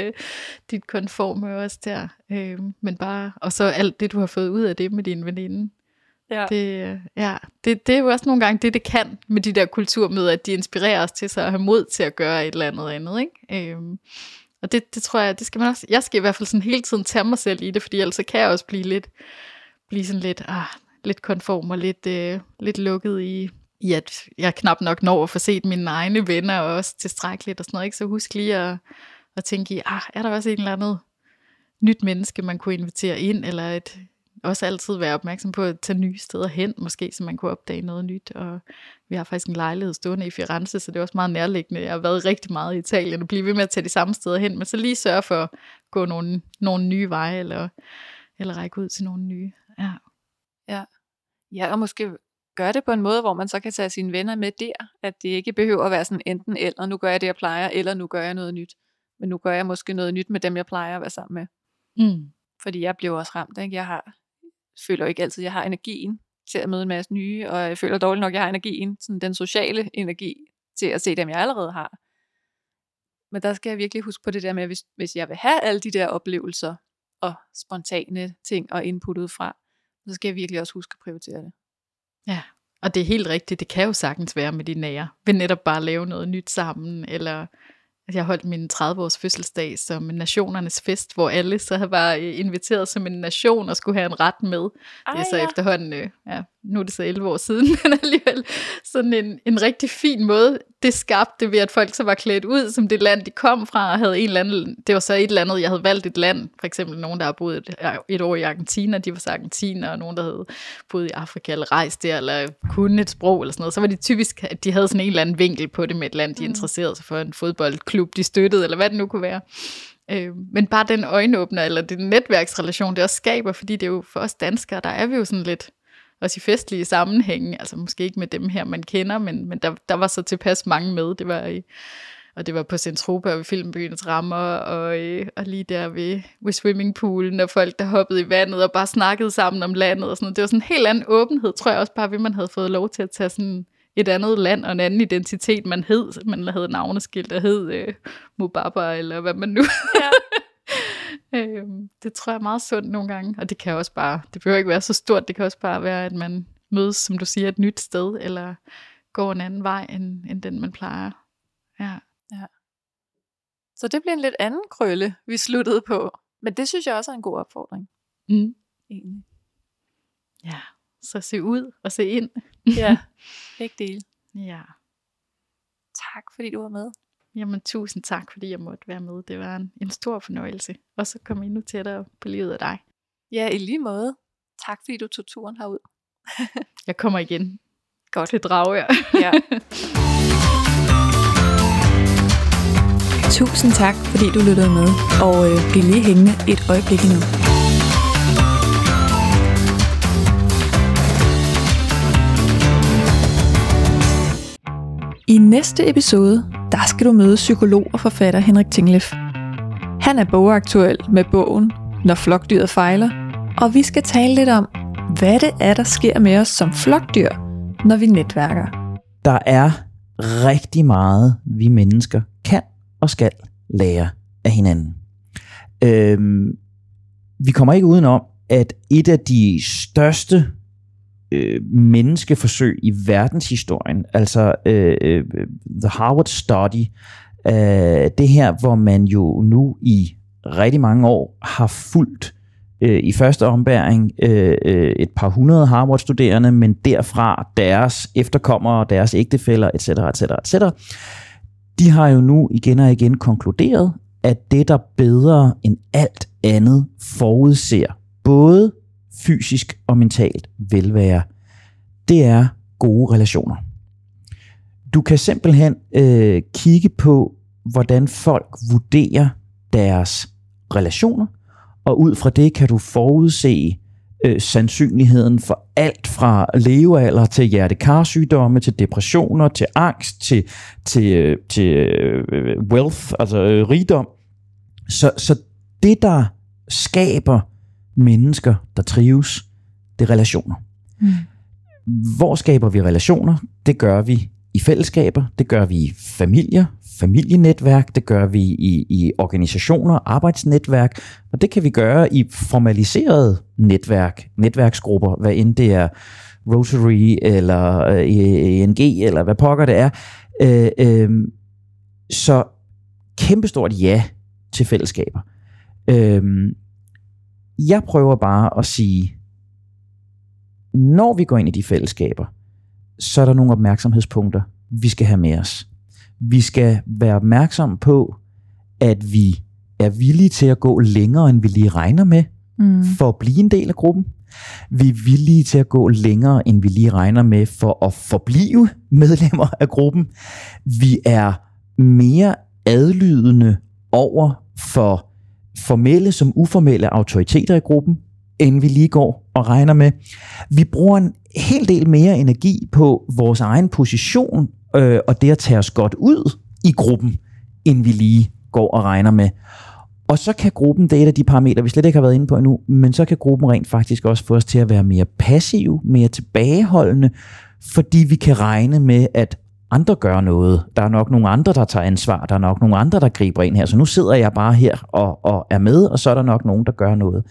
dit konforme også der. Uh, men bare, og så alt det, du har fået ud af det med din veninde. Ja. Det, ja, det, det er jo også nogle gange det, det kan med de der kulturmøder, at de inspirerer os til så at have mod til at gøre et eller andet andet. Ikke? Uh, og det, det tror jeg, det skal man også, jeg skal i hvert fald sådan hele tiden tage mig selv i det, fordi ellers kan jeg også blive lidt, blive sådan lidt, ah, lidt konform og lidt, øh, lidt lukket i, i, at jeg knap nok når at få set mine egne venner og også tilstrækkeligt og sådan noget. Ikke? Så husk lige at, at tænke i, ah, er der også en eller andet nyt menneske, man kunne invitere ind, eller et, også altid være opmærksom på at tage nye steder hen, måske, så man kunne opdage noget nyt. Og vi har faktisk en lejlighed stående i Firenze, så det er også meget nærliggende. Jeg har været rigtig meget i Italien og blive ved med at tage de samme steder hen, men så lige sørge for at gå nogle, nogle nye veje, eller, eller række ud til nogle nye. Ja. Ja. ja, og måske gøre det på en måde, hvor man så kan tage sine venner med der, at det ikke behøver at være sådan enten eller, nu gør jeg det, jeg plejer, eller nu gør jeg noget nyt. Men nu gør jeg måske noget nyt med dem, jeg plejer at være sammen med. Mm. Fordi jeg bliver også ramt, ikke? Jeg har, føler ikke altid, at jeg har energien til at møde en masse nye, og jeg føler dårligt nok, at jeg har energien, sådan den sociale energi, til at se dem, jeg allerede har. Men der skal jeg virkelig huske på det der med, at hvis, hvis jeg vil have alle de der oplevelser, og spontane ting og input ud fra, så skal jeg virkelig også huske at prioritere det. Ja, og det er helt rigtigt. Det kan jo sagtens være med de nære. Ved netop bare at lave noget nyt sammen, eller jeg holdt min 30-års fødselsdag som nationernes fest, hvor alle så var inviteret som en nation og skulle have en ret med. Ej, det er så ja. efterhånden, øh, ja, nu er det så 11 år siden, men alligevel sådan en, en rigtig fin måde. Det skabte ved, at folk så var klædt ud som det land, de kom fra, og havde en eller anden, det var så et eller andet, jeg havde valgt et land, for eksempel nogen, der har boet et, et år i Argentina, de var så argentiner, og nogen, der havde boet i Afrika, eller rejst der, eller kunne et sprog, eller sådan noget, så var de typisk, at de havde sådan en eller anden vinkel på det med et land, de mm. interesserede sig for, en fodboldklub, de støttede, eller hvad det nu kunne være. Øh, men bare den øjenåbner, eller den netværksrelation, det også skaber, fordi det er jo for os danskere, der er vi jo sådan lidt, også i festlige sammenhænge, altså måske ikke med dem her, man kender, men, men der, der var så tilpas mange med. Det var i, og det var på Centropa og ved Filmbyens rammer, og, øh, og lige der ved, ved swimmingpoolen, og folk, der hoppede i vandet og bare snakkede sammen om landet og sådan noget. Det var sådan en helt anden åbenhed, tror jeg også bare, ved man havde fået lov til at tage sådan et andet land og en anden identitet, man hed, man havde navneskilt, der hed øh, Mubaba, eller hvad man nu ja. øh, det tror jeg er meget sundt nogle gange, og det kan også bare, det behøver ikke være så stort, det kan også bare være, at man mødes, som du siger, et nyt sted, eller går en anden vej, end, end den man plejer. Ja. ja. Så det blev en lidt anden krølle, vi sluttede på. Men det synes jeg også er en god opfordring. Mm. Egentlig. Ja, så se ud og se ind. ja, begge dele. Ja. Tak fordi du var med. Jamen tusind tak, fordi jeg måtte være med. Det var en, en stor fornøjelse. Og så kom endnu tættere på livet af dig. Ja, i lige måde. Tak fordi du tog turen herud. jeg kommer igen. Godt. Til Dragør. ja. Tusind tak, fordi du lyttede med, og øh, bliv lige hængende et øjeblik endnu. I næste episode, der skal du møde psykolog og forfatter Henrik Tinglef. Han er bogaktuel med bogen Når flokdyret fejler, og vi skal tale lidt om, hvad det er, der sker med os som flokdyr, når vi netværker. Der er rigtig meget, vi mennesker kan og skal lære af hinanden. Øhm, vi kommer ikke udenom, at et af de største øh, menneskeforsøg i verdenshistorien, altså øh, øh, The Harvard Study, øh, det her, hvor man jo nu i rigtig mange år har fulgt øh, i første ombæring øh, øh, et par hundrede Harvard-studerende, men derfra deres efterkommere, deres ægtefæller, etc., etc., etc., de har jo nu igen og igen konkluderet, at det, der bedre end alt andet forudser både fysisk og mentalt velvære, det er gode relationer. Du kan simpelthen øh, kigge på, hvordan folk vurderer deres relationer, og ud fra det kan du forudse øh, sandsynligheden for alt fra levealder til hjertekarsygdomme, til depressioner, til angst, til, til, øh, til øh, wealth, altså øh, rigdom. Så, så det, der skaber mennesker, der trives, det er relationer. Mm. hvor skaber vi relationer? Det gør vi i fællesskaber, det gør vi i familier, familienetværk, det gør vi i, i organisationer, arbejdsnetværk, og det kan vi gøre i formaliserede netværk, netværksgrupper, hvad end det er Rotary eller øh, ENG eller hvad pokker det er. Øh, øh, så kæmpestort ja til fællesskaber. Øh, jeg prøver bare at sige, når vi går ind i de fællesskaber, så er der nogle opmærksomhedspunkter, vi skal have med os. Vi skal være opmærksom på, at vi er villige til at gå længere, end vi lige regner med, mm. for at blive en del af gruppen. Vi er villige til at gå længere, end vi lige regner med, for at forblive medlemmer af gruppen. Vi er mere adlydende over for formelle som uformelle autoriteter i gruppen, end vi lige går og regner med. Vi bruger en hel del mere energi på vores egen position øh, og det at tage os godt ud i gruppen, end vi lige går og regner med. Og så kan gruppen, det er et af de parametre, vi slet ikke har været inde på endnu, men så kan gruppen rent faktisk også få os til at være mere passive, mere tilbageholdende, fordi vi kan regne med, at andre gør noget. Der er nok nogle andre, der tager ansvar. Der er nok nogle andre, der griber ind her. Så nu sidder jeg bare her og, og er med, og så er der nok nogen, der gør noget.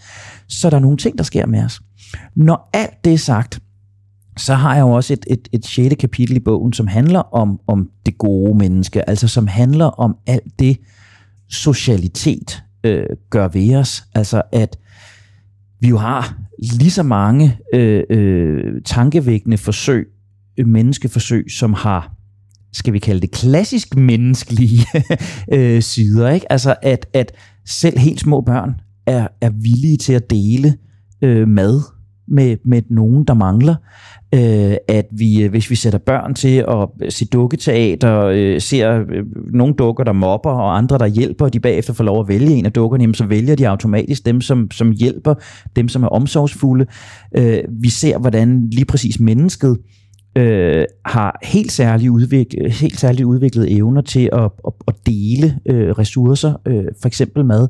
Så der er nogle ting, der sker med os. Når alt det er sagt, så har jeg jo også et, et, et sjette kapitel i bogen, som handler om, om det gode menneske, altså som handler om alt det, socialitet øh, gør ved os. Altså at vi jo har lige så mange øh, øh, tankevækkende forsøg, menneskeforsøg, som har skal vi kalde det klassisk menneskelige øh, sider. Ikke? Altså at, at selv helt små børn er, er villige til at dele øh, mad med, med nogen, der mangler. Øh, at vi, øh, hvis vi sætter børn til at se dukketeater, øh, ser øh, nogle dukker, der mobber, og andre, der hjælper, og de bagefter får lov at vælge en af dukkerne, jamen, så vælger de automatisk dem, som, som hjælper, dem, som er omsorgsfulde. Øh, vi ser, hvordan lige præcis mennesket øh, Øh, har helt særligt, udviklet, helt særligt udviklet evner til at, at, at dele øh, ressourcer, øh, for eksempel mad.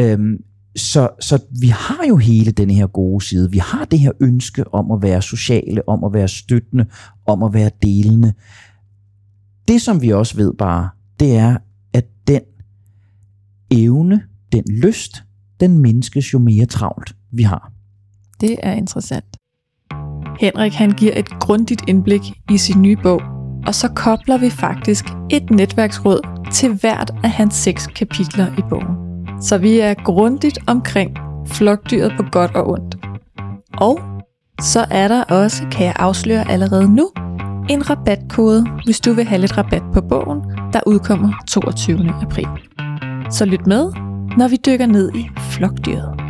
Øhm, så, så vi har jo hele den her gode side. Vi har det her ønske om at være sociale, om at være støttende, om at være delende. Det, som vi også ved bare, det er, at den evne, den lyst, den mindskes jo mere travlt, vi har. Det er interessant. Henrik han giver et grundigt indblik i sin nye bog, og så kobler vi faktisk et netværksråd til hvert af hans seks kapitler i bogen. Så vi er grundigt omkring flokdyret på godt og ondt. Og så er der også, kan jeg afsløre allerede nu, en rabatkode, hvis du vil have lidt rabat på bogen, der udkommer 22. april. Så lyt med, når vi dykker ned i flokdyret.